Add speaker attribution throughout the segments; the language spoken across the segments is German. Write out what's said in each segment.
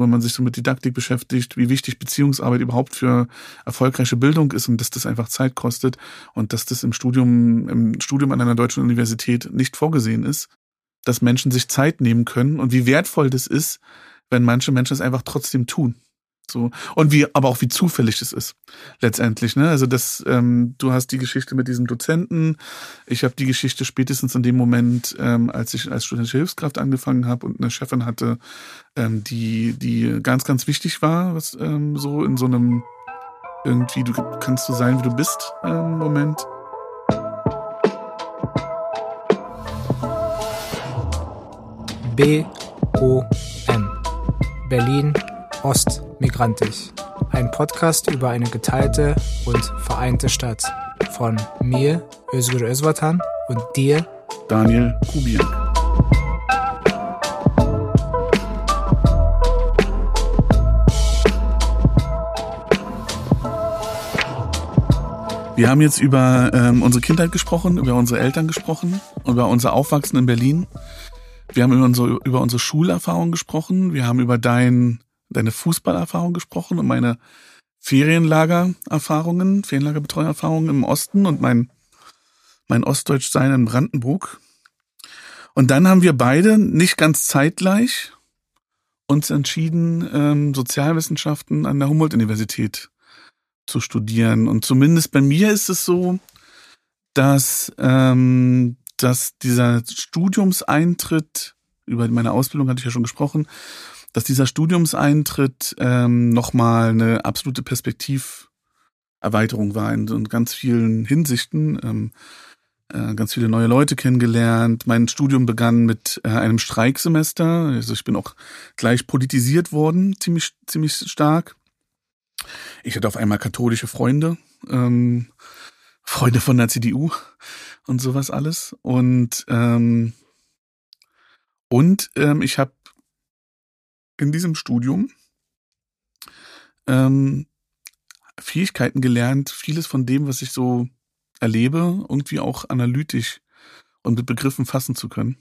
Speaker 1: wenn man sich so mit Didaktik beschäftigt, wie wichtig Beziehungsarbeit überhaupt für erfolgreiche Bildung ist und dass das einfach Zeit kostet und dass das im Studium, im Studium an einer deutschen Universität nicht vorgesehen ist, dass Menschen sich Zeit nehmen können und wie wertvoll das ist, wenn manche Menschen es einfach trotzdem tun. So. Und wie, aber auch wie zufällig es ist, letztendlich. Ne? Also das, ähm, du hast die Geschichte mit diesem Dozenten. Ich habe die Geschichte spätestens in dem Moment, ähm, als ich als studentische Hilfskraft angefangen habe und eine Chefin hatte, ähm, die, die ganz, ganz wichtig war, was ähm, so in so einem irgendwie, du kannst so sein, wie du bist, ähm, Moment.
Speaker 2: B O M Berlin Ostmigrantisch. Ein Podcast über eine geteilte und vereinte Stadt. Von mir, Özgür Özvatan, und dir,
Speaker 1: Daniel Kubiak. Wir haben jetzt über ähm, unsere Kindheit gesprochen, über unsere Eltern gesprochen, über unser Aufwachsen in Berlin. Wir haben über unsere, über unsere Schulerfahrung gesprochen. Wir haben über dein deine Fußballerfahrung gesprochen und meine Ferienlagererfahrungen, Ferienlagerbetreuerfahrungen im Osten und mein, mein Ostdeutschsein in Brandenburg. Und dann haben wir beide nicht ganz zeitgleich uns entschieden, ähm, Sozialwissenschaften an der Humboldt-Universität zu studieren. Und zumindest bei mir ist es so, dass, ähm, dass dieser Studiumseintritt, über meine Ausbildung hatte ich ja schon gesprochen, dass dieser Studiumseintritt ähm, nochmal eine absolute Perspektiverweiterung war in, in ganz vielen Hinsichten. Ähm, äh, ganz viele neue Leute kennengelernt. Mein Studium begann mit äh, einem Streiksemester. Also ich bin auch gleich politisiert worden, ziemlich, ziemlich stark. Ich hatte auf einmal katholische Freunde, ähm, Freunde von der CDU und sowas alles. Und ähm, und ähm, ich habe in diesem Studium ähm, Fähigkeiten gelernt, vieles von dem, was ich so erlebe, irgendwie auch analytisch und mit Begriffen fassen zu können.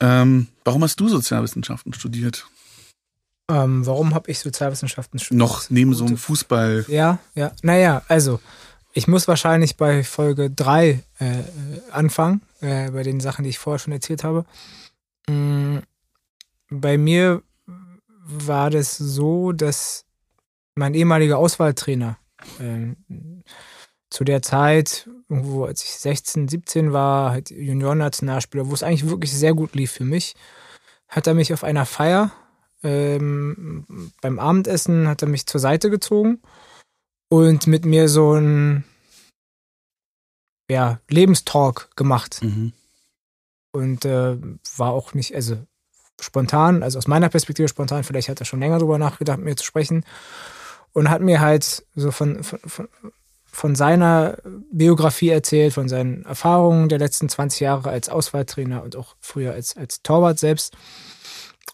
Speaker 1: Ähm, warum hast du Sozialwissenschaften studiert?
Speaker 2: Ähm, warum habe ich Sozialwissenschaften studiert?
Speaker 1: Noch neben so einem Fußball.
Speaker 2: Ja, ja. Naja, also ich muss wahrscheinlich bei Folge 3 äh, anfangen, äh, bei den Sachen, die ich vorher schon erzählt habe. Mhm. Bei mir war das so, dass mein ehemaliger Auswahltrainer äh, zu der Zeit, irgendwo als ich 16, 17 war, halt Juniorennationalspieler, wo es eigentlich wirklich sehr gut lief für mich, hat er mich auf einer Feier ähm, beim Abendessen hat er mich zur Seite gezogen und mit mir so ein ja, Lebenstalk gemacht. Mhm. Und äh, war auch nicht, also spontan, also aus meiner Perspektive spontan, vielleicht hat er schon länger darüber nachgedacht, mit mir zu sprechen. Und hat mir halt so von, von, von, von seiner Biografie erzählt, von seinen Erfahrungen der letzten 20 Jahre als Auswahltrainer und auch früher als, als Torwart selbst.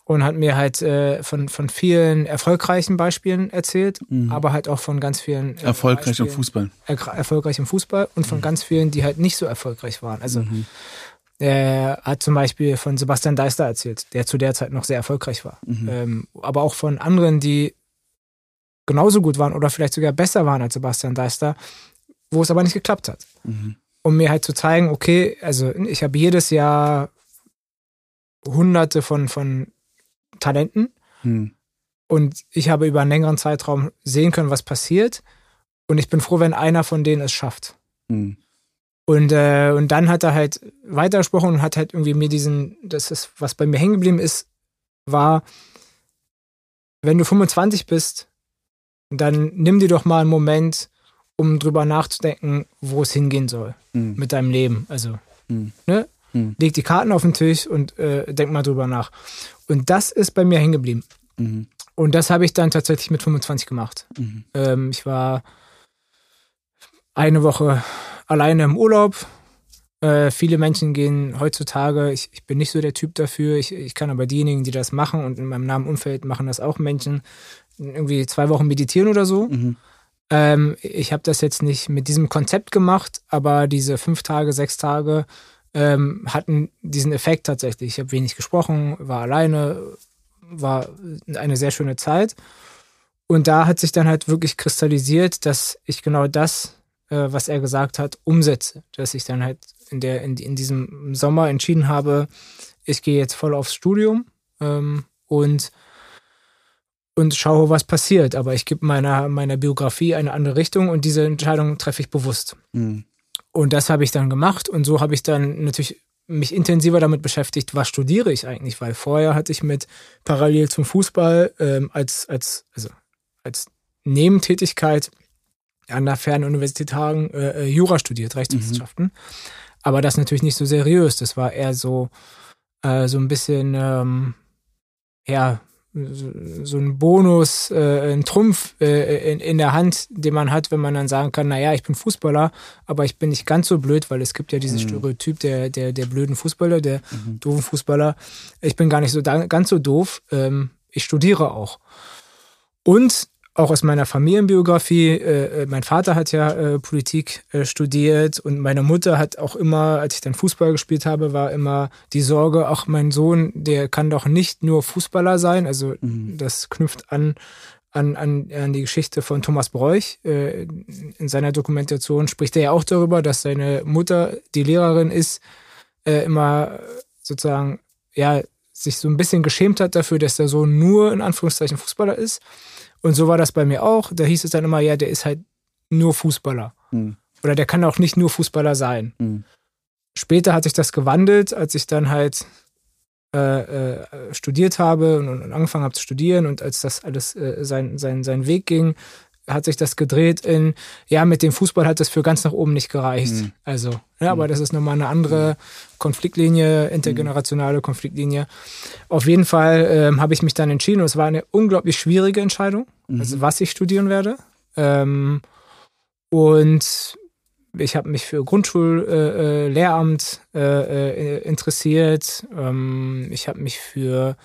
Speaker 2: Und hat mir halt äh, von, von vielen erfolgreichen Beispielen erzählt, mhm. aber halt auch von ganz vielen.
Speaker 1: Äh, erfolgreich im Fußball.
Speaker 2: Er, erfolgreich im Fußball und von mhm. ganz vielen, die halt nicht so erfolgreich waren. Also mhm. Er hat zum Beispiel von Sebastian Deister erzählt, der zu der Zeit noch sehr erfolgreich war. Mhm. Ähm, aber auch von anderen, die genauso gut waren oder vielleicht sogar besser waren als Sebastian Deister, wo es aber nicht geklappt hat. Mhm. Um mir halt zu zeigen, okay, also ich habe jedes Jahr hunderte von, von Talenten mhm. und ich habe über einen längeren Zeitraum sehen können, was passiert. Und ich bin froh, wenn einer von denen es schafft. Mhm. Und, äh, und dann hat er halt weitergesprochen und hat halt irgendwie mir diesen, das ist, was bei mir hängen geblieben ist, war, wenn du 25 bist, dann nimm dir doch mal einen Moment, um drüber nachzudenken, wo es hingehen soll mhm. mit deinem Leben. Also, mhm. ne? Mhm. Leg die Karten auf den Tisch und äh, denk mal drüber nach. Und das ist bei mir hängen geblieben. Mhm. Und das habe ich dann tatsächlich mit 25 gemacht. Mhm. Ähm, ich war eine Woche alleine im Urlaub. Äh, viele Menschen gehen heutzutage, ich, ich, bin nicht so der Typ dafür, ich, ich kann aber diejenigen, die das machen und in meinem nahen Umfeld machen das auch Menschen, irgendwie zwei Wochen meditieren oder so. Mhm. Ähm, ich habe das jetzt nicht mit diesem Konzept gemacht, aber diese fünf Tage, sechs Tage ähm, hatten diesen Effekt tatsächlich. Ich habe wenig gesprochen, war alleine, war eine sehr schöne Zeit. Und da hat sich dann halt wirklich kristallisiert, dass ich genau das, äh, was er gesagt hat, umsetze. Dass ich dann halt in, der, in, in diesem Sommer entschieden habe, ich gehe jetzt voll aufs Studium ähm, und, und schaue, was passiert. Aber ich gebe meiner, meiner Biografie eine andere Richtung und diese Entscheidung treffe ich bewusst. Mhm. Und das habe ich dann gemacht und so habe ich dann natürlich mich intensiver damit beschäftigt, was studiere ich eigentlich, weil vorher hatte ich mit parallel zum Fußball ähm, als, als, also als Nebentätigkeit an der Fernuniversität Hagen äh, äh, Jura studiert, Rechtswissenschaften. Mhm. Aber das natürlich nicht so seriös. Das war eher so, äh, so ein bisschen, ähm, ja, so ein Bonus, äh, ein Trumpf äh, in, in der Hand, den man hat, wenn man dann sagen kann, naja, ich bin Fußballer, aber ich bin nicht ganz so blöd, weil es gibt ja dieses mhm. Stereotyp der, der, der blöden Fußballer, der mhm. doofen Fußballer. Ich bin gar nicht so da, ganz so doof. Ähm, ich studiere auch. Und auch aus meiner Familienbiografie, äh, äh, mein Vater hat ja äh, Politik äh, studiert und meine Mutter hat auch immer, als ich dann Fußball gespielt habe, war immer die Sorge, auch mein Sohn, der kann doch nicht nur Fußballer sein. Also mhm. das knüpft an, an, an, an die Geschichte von Thomas Bräuch. Äh, in seiner Dokumentation spricht er ja auch darüber, dass seine Mutter, die Lehrerin ist, äh, immer sozusagen, ja, sich so ein bisschen geschämt hat dafür, dass der Sohn nur in Anführungszeichen Fußballer ist. Und so war das bei mir auch. Da hieß es dann immer, ja, der ist halt nur Fußballer. Mhm. Oder der kann auch nicht nur Fußballer sein. Mhm. Später hat sich das gewandelt, als ich dann halt äh, äh, studiert habe und, und, angefangen habe zu studieren und als das alles äh, sein, sein, seinen Weg ging, hat sich das gedreht in, ja, mit dem Fußball hat das für ganz nach oben nicht gereicht. Mhm. Also, ja, aber mhm. das ist nochmal eine andere Konfliktlinie, intergenerationale Konfliktlinie. Auf jeden Fall ähm, habe ich mich dann entschieden und es war eine unglaublich schwierige Entscheidung, mhm. also was ich studieren werde. Ähm, und ich habe mich für Grundschullehramt äh, äh, äh, interessiert. Ähm, ich habe mich für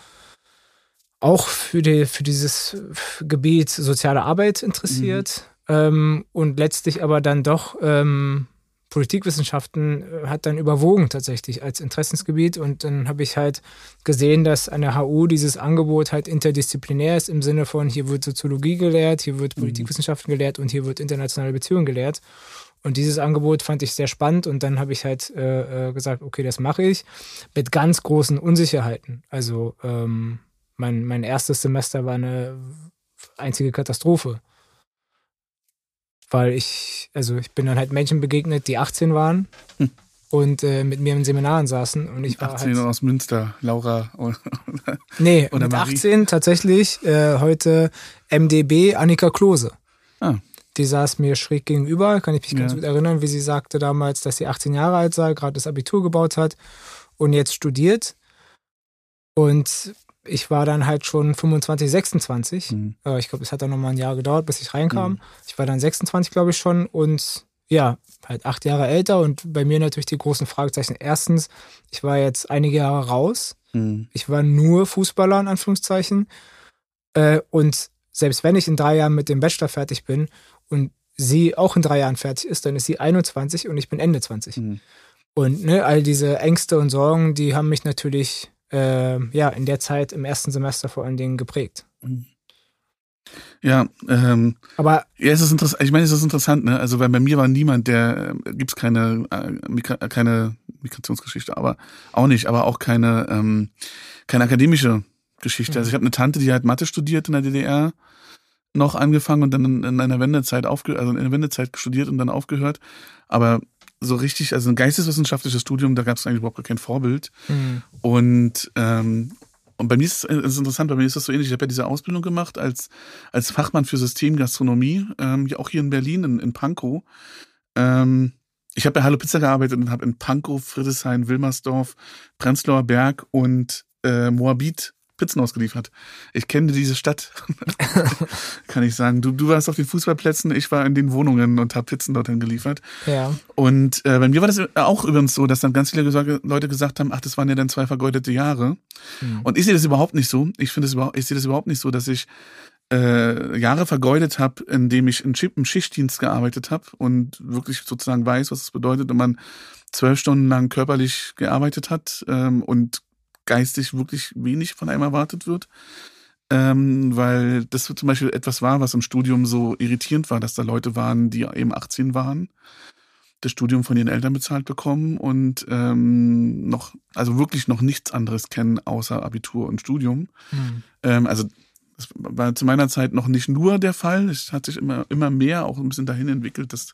Speaker 2: auch für, die, für dieses Gebiet soziale Arbeit interessiert mhm. ähm, und letztlich aber dann doch ähm, Politikwissenschaften äh, hat dann überwogen tatsächlich als Interessensgebiet und dann habe ich halt gesehen, dass an der HU dieses Angebot halt interdisziplinär ist im Sinne von hier wird Soziologie gelehrt, hier wird mhm. Politikwissenschaften gelehrt und hier wird internationale Beziehungen gelehrt. Und dieses Angebot fand ich sehr spannend und dann habe ich halt äh, äh gesagt, okay, das mache ich mit ganz großen Unsicherheiten. Also ähm, mein, mein erstes Semester war eine einzige Katastrophe. Weil ich, also ich bin dann halt Menschen begegnet, die 18 waren hm. und äh, mit mir in Seminaren saßen. Und ich war
Speaker 1: 18
Speaker 2: halt,
Speaker 1: aus Münster, Laura oder,
Speaker 2: Nee, oder mit Marie. 18 tatsächlich äh, heute MDB Annika Klose. Ah. Die saß mir schräg gegenüber, kann ich mich ja. ganz gut erinnern, wie sie sagte damals, dass sie 18 Jahre alt sei, gerade das Abitur gebaut hat und jetzt studiert. Und ich war dann halt schon 25, 26. Mhm. Äh, ich glaube, es hat dann nochmal ein Jahr gedauert, bis ich reinkam. Mhm. Ich war dann 26, glaube ich, schon und ja, halt acht Jahre älter und bei mir natürlich die großen Fragezeichen. Erstens, ich war jetzt einige Jahre raus. Mhm. Ich war nur Fußballer, in Anführungszeichen. Äh, und selbst wenn ich in drei Jahren mit dem Bachelor fertig bin und sie auch in drei Jahren fertig ist, dann ist sie 21 und ich bin Ende 20. Mhm. Und ne, all diese Ängste und Sorgen, die haben mich natürlich äh, ja, in der Zeit im ersten Semester vor allen Dingen geprägt.
Speaker 1: Ja, ähm, aber ja, es ist interessant. Ich meine, es ist interessant, ne? Also, weil bei mir war niemand, der äh, gibt's keine äh, Migra keine Migrationsgeschichte, aber auch nicht, aber auch keine ähm, keine akademische Geschichte. Mhm. Also ich habe eine Tante, die halt Mathe studiert in der DDR, noch angefangen und dann in einer Wendezeit aufge also in der Wendezeit studiert und dann aufgehört. Aber so richtig, also ein geisteswissenschaftliches Studium, da gab es eigentlich überhaupt kein Vorbild. Mhm. Und ähm, und bei mir ist es interessant, bei mir ist das so ähnlich. Ich habe ja diese Ausbildung gemacht als, als Fachmann für Systemgastronomie, ähm, auch hier in Berlin, in, in Pankow. Ähm, ich habe bei Hallo Pizza gearbeitet und habe in Pankow, Friedrichshain, Wilmersdorf, Prenzlauer Berg und äh, Moabit Pizzen ausgeliefert. Ich kenne diese Stadt, kann ich sagen. Du, du warst auf den Fußballplätzen, ich war in den Wohnungen und habe Pizzen dorthin geliefert.
Speaker 2: Ja.
Speaker 1: Und äh, bei mir war das auch übrigens so, dass dann ganz viele Leute gesagt haben, ach, das waren ja dann zwei vergeudete Jahre. Mhm. Und ich sehe das überhaupt nicht so. Ich finde es überhaupt, ich sehe das überhaupt nicht so, dass ich äh, Jahre vergeudet habe, indem ich in im Schichtdienst gearbeitet habe und wirklich sozusagen weiß, was es bedeutet, wenn man zwölf Stunden lang körperlich gearbeitet hat ähm, und geistig wirklich wenig von einem erwartet wird. Ähm, weil das zum Beispiel etwas war, was im Studium so irritierend war, dass da Leute waren, die eben 18 waren, das Studium von ihren Eltern bezahlt bekommen und ähm, noch, also wirklich noch nichts anderes kennen außer Abitur und Studium. Mhm. Ähm, also das war zu meiner Zeit noch nicht nur der Fall. Es hat sich immer, immer mehr auch ein bisschen dahin entwickelt, dass,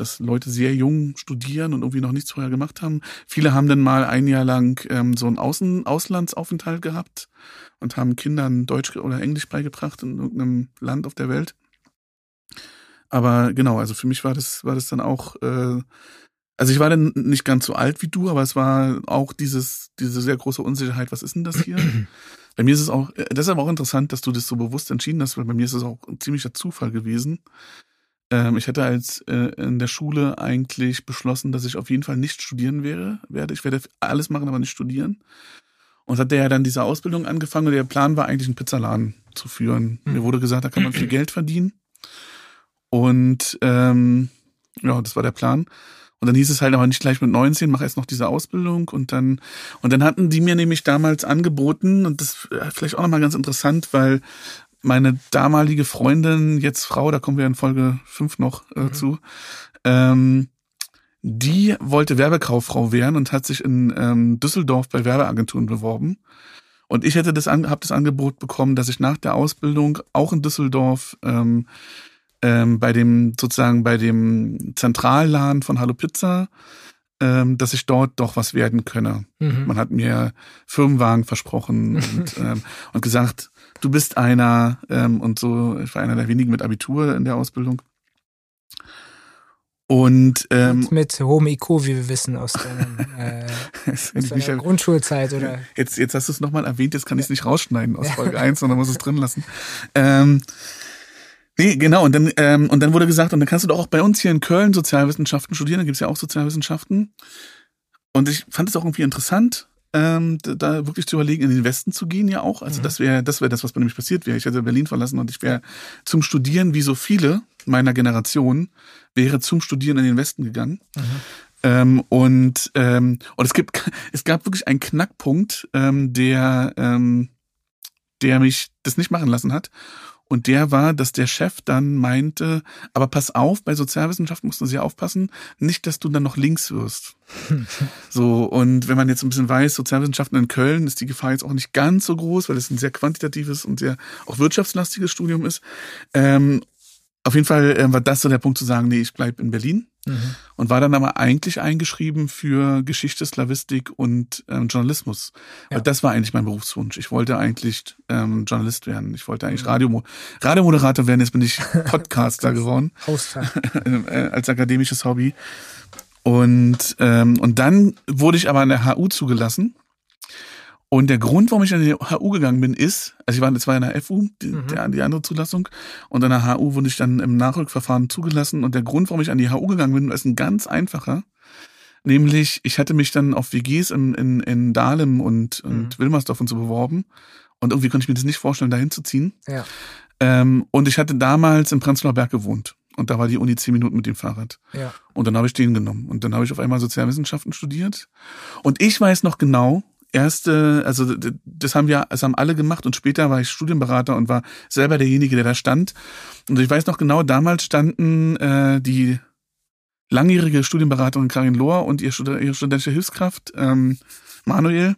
Speaker 1: dass Leute sehr jung studieren und irgendwie noch nichts vorher gemacht haben. Viele haben dann mal ein Jahr lang ähm, so einen Außen Auslandsaufenthalt gehabt und haben Kindern Deutsch oder Englisch beigebracht in irgendeinem Land auf der Welt. Aber genau, also für mich war das, war das dann auch, äh, also ich war dann nicht ganz so alt wie du, aber es war auch dieses, diese sehr große Unsicherheit, was ist denn das hier? bei mir ist es auch, das ist aber auch interessant, dass du das so bewusst entschieden hast, weil bei mir ist es auch ein ziemlicher Zufall gewesen. Ähm, ich hätte als äh, in der Schule eigentlich beschlossen, dass ich auf jeden Fall nicht studieren wäre, werde. Ich werde alles machen, aber nicht studieren. Und hat der ja dann diese Ausbildung angefangen und der Plan war eigentlich einen Pizzaladen zu führen. Mhm. Mir wurde gesagt, da kann man viel Geld verdienen. Und ähm, ja, das war der Plan. Und dann hieß es halt aber nicht gleich mit 19, mach erst noch diese Ausbildung und dann und dann hatten die mir nämlich damals angeboten und das ist vielleicht auch nochmal ganz interessant, weil meine damalige Freundin, jetzt Frau, da kommen wir in Folge 5 noch äh, mhm. zu, ähm, die wollte Werbekauffrau werden und hat sich in ähm, Düsseldorf bei Werbeagenturen beworben. Und ich hätte das habe das Angebot bekommen, dass ich nach der Ausbildung auch in Düsseldorf ähm, ähm, bei dem sozusagen bei dem Zentralladen von Hallo Pizza, ähm, dass ich dort doch was werden könne. Mhm. Man hat mir Firmenwagen versprochen und, ähm, und gesagt, du bist einer ähm, und so. Ich war einer der wenigen mit Abitur in der Ausbildung. Und, ähm,
Speaker 2: und mit hohem IQ, wie wir wissen aus deiner, äh, aus deiner Grundschulzeit oder.
Speaker 1: Jetzt, jetzt hast du es nochmal erwähnt, jetzt kann ich es nicht rausschneiden aus Folge 1, sondern muss es drin lassen. Ähm, nee, genau, und dann, ähm, und dann wurde gesagt, und dann kannst du doch auch bei uns hier in Köln Sozialwissenschaften studieren, da gibt's ja auch Sozialwissenschaften. Und ich fand es auch irgendwie interessant, ähm, da wirklich zu überlegen, in den Westen zu gehen, ja auch. Also mhm. das wäre das wäre das, was bei nämlich passiert wäre. Ich hätte Berlin verlassen und ich wäre zum Studieren, wie so viele meiner Generation, wäre zum Studieren in den Westen gegangen. Mhm. Ähm, und ähm, und es gibt es gab wirklich einen Knackpunkt, ähm, der ähm, der mich das nicht machen lassen hat. Und der war, dass der Chef dann meinte, aber pass auf, bei Sozialwissenschaften musst du sehr aufpassen, nicht, dass du dann noch links wirst. so, und wenn man jetzt ein bisschen weiß, Sozialwissenschaften in Köln ist die Gefahr jetzt auch nicht ganz so groß, weil es ein sehr quantitatives und sehr auch wirtschaftslastiges Studium ist. Ähm, auf jeden Fall äh, war das so der Punkt zu sagen, nee, ich bleib in Berlin. Mhm. Und war dann aber eigentlich eingeschrieben für Geschichte, Slavistik und ähm, Journalismus. Ja. Weil das war eigentlich mein Berufswunsch. Ich wollte eigentlich ähm, Journalist werden. Ich wollte eigentlich mhm. Radio, Radiomoderator werden. Jetzt bin ich Podcaster geworden. Äh, als akademisches Hobby. Und, ähm, und dann wurde ich aber an der HU zugelassen. Und der Grund, warum ich an die HU gegangen bin, ist, also ich war jetzt war in der FU, die, mhm. der, die andere Zulassung, und an der HU wurde ich dann im Nachrückverfahren zugelassen. Und der Grund, warum ich an die HU gegangen bin, ist ein ganz einfacher. Nämlich, ich hatte mich dann auf WGs in, in, in Dahlem und, und mhm. Wilmersdorf und so beworben. Und irgendwie konnte ich mir das nicht vorstellen, dahin zu ziehen. Ja. Ähm, und ich hatte damals im Prenzlauer Berg gewohnt. Und da war die Uni zehn Minuten mit dem Fahrrad. Ja. Und dann habe ich den genommen. Und dann habe ich auf einmal Sozialwissenschaften studiert. Und ich weiß noch genau, erste, also das haben wir, das haben alle gemacht und später war ich Studienberater und war selber derjenige, der da stand. Und ich weiß noch genau, damals standen äh, die langjährige Studienberaterin Karin Lohr und ihr, ihre studentische Hilfskraft ähm, Manuel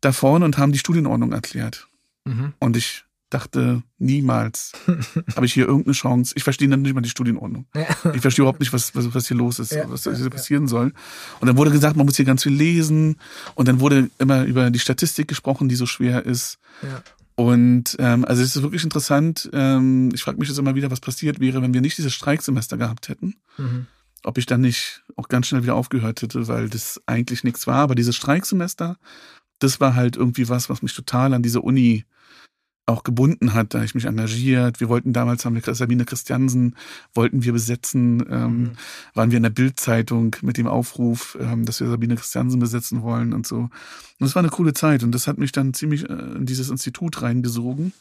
Speaker 1: da vorne und haben die Studienordnung erklärt. Mhm. Und ich dachte, niemals habe ich hier irgendeine Chance. Ich verstehe dann nicht mal die Studienordnung. Ja. Ich verstehe überhaupt nicht, was, was, was hier los ist, ja, was hier passieren soll. Und dann wurde gesagt, man muss hier ganz viel lesen. Und dann wurde immer über die Statistik gesprochen, die so schwer ist. Ja. Und ähm, also es ist wirklich interessant. Ähm, ich frage mich jetzt immer wieder, was passiert wäre, wenn wir nicht dieses Streiksemester gehabt hätten. Mhm. Ob ich dann nicht auch ganz schnell wieder aufgehört hätte, weil das eigentlich nichts war. Aber dieses Streiksemester, das war halt irgendwie was, was mich total an diese Uni auch gebunden hat, da ich mich engagiert. Wir wollten damals, haben wir Sabine Christiansen, wollten wir besetzen, ähm, mhm. waren wir in der Bildzeitung mit dem Aufruf, ähm, dass wir Sabine Christiansen besetzen wollen und so. Und das war eine coole Zeit und das hat mich dann ziemlich äh, in dieses Institut reingesogen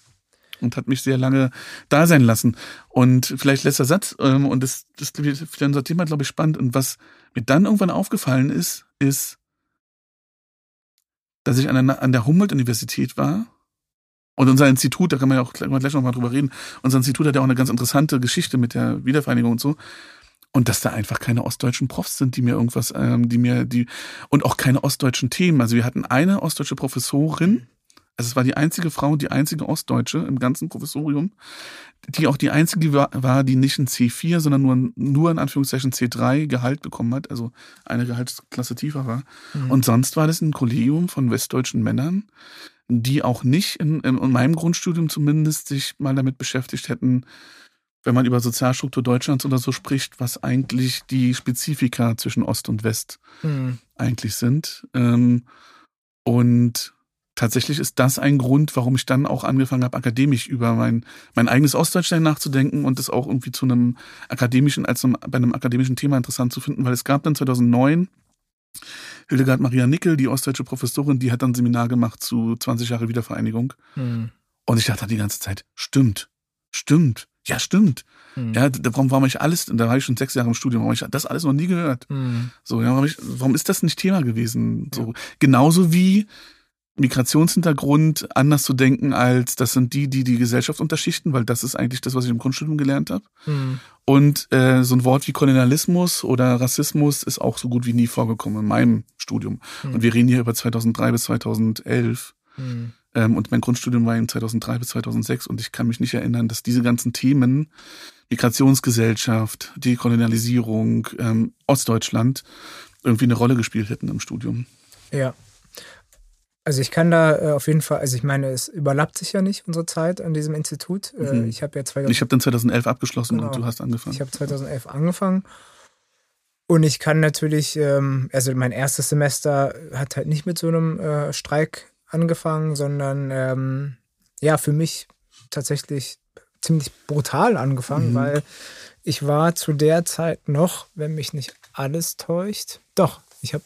Speaker 1: und hat mich sehr lange da sein lassen. Und vielleicht letzter Satz, ähm, und das, das für unser Thema, glaube ich, spannend. Und was mir dann irgendwann aufgefallen ist, ist, dass ich an der, an der Humboldt-Universität war. Und unser Institut, da kann man ja auch gleich noch mal drüber reden, unser Institut hat ja auch eine ganz interessante Geschichte mit der Wiedervereinigung und so. Und dass da einfach keine ostdeutschen Profs sind, die mir irgendwas, ähm, die mir, die, und auch keine ostdeutschen Themen. Also wir hatten eine ostdeutsche Professorin, also es war die einzige Frau, die einzige Ostdeutsche im ganzen Professorium, die auch die einzige war, die nicht ein C4, sondern nur, nur in Anführungszeichen C3 Gehalt bekommen hat, also eine Gehaltsklasse tiefer war. Mhm. Und sonst war das ein Kollegium von westdeutschen Männern, die auch nicht in, in, in meinem Grundstudium zumindest sich mal damit beschäftigt hätten, wenn man über Sozialstruktur Deutschlands oder so spricht, was eigentlich die Spezifika zwischen Ost und West mhm. eigentlich sind. Ähm, und tatsächlich ist das ein Grund, warum ich dann auch angefangen habe, akademisch über mein, mein eigenes Ostdeutschland nachzudenken und es auch irgendwie zu einem akademischen, als einem, bei einem akademischen Thema interessant zu finden, weil es gab dann 2009 Hildegard Maria Nickel, die ostdeutsche Professorin, die hat dann ein Seminar gemacht zu 20 Jahre Wiedervereinigung. Hm. Und ich dachte die ganze Zeit, stimmt, stimmt, ja, stimmt. Hm. Ja, warum, warum ich alles, da war ich schon sechs Jahre im Studium, warum ich das alles noch nie gehört? Hm. So, ja, warum, ich, warum ist das nicht Thema gewesen? So, genauso wie Migrationshintergrund anders zu denken als das sind die, die die Gesellschaft unterschichten, weil das ist eigentlich das, was ich im Grundstudium gelernt habe. Mhm. Und äh, so ein Wort wie Kolonialismus oder Rassismus ist auch so gut wie nie vorgekommen in meinem Studium. Mhm. Und wir reden hier über 2003 bis 2011. Mhm. Ähm, und mein Grundstudium war in 2003 bis 2006 und ich kann mich nicht erinnern, dass diese ganzen Themen Migrationsgesellschaft, Dekolonialisierung, ähm, Ostdeutschland irgendwie eine Rolle gespielt hätten im Studium.
Speaker 2: Ja, also ich kann da äh, auf jeden Fall, also ich meine, es überlappt sich ja nicht unsere Zeit an diesem Institut. Äh, mhm. Ich habe ja
Speaker 1: 2000, Ich habe dann 2011 abgeschlossen genau, und du hast angefangen.
Speaker 2: Ich habe 2011 angefangen. Und ich kann natürlich, ähm, also mein erstes Semester hat halt nicht mit so einem äh, Streik angefangen, sondern ähm, ja, für mich tatsächlich ziemlich brutal angefangen, mhm. weil ich war zu der Zeit noch, wenn mich nicht alles täuscht, doch, ich habe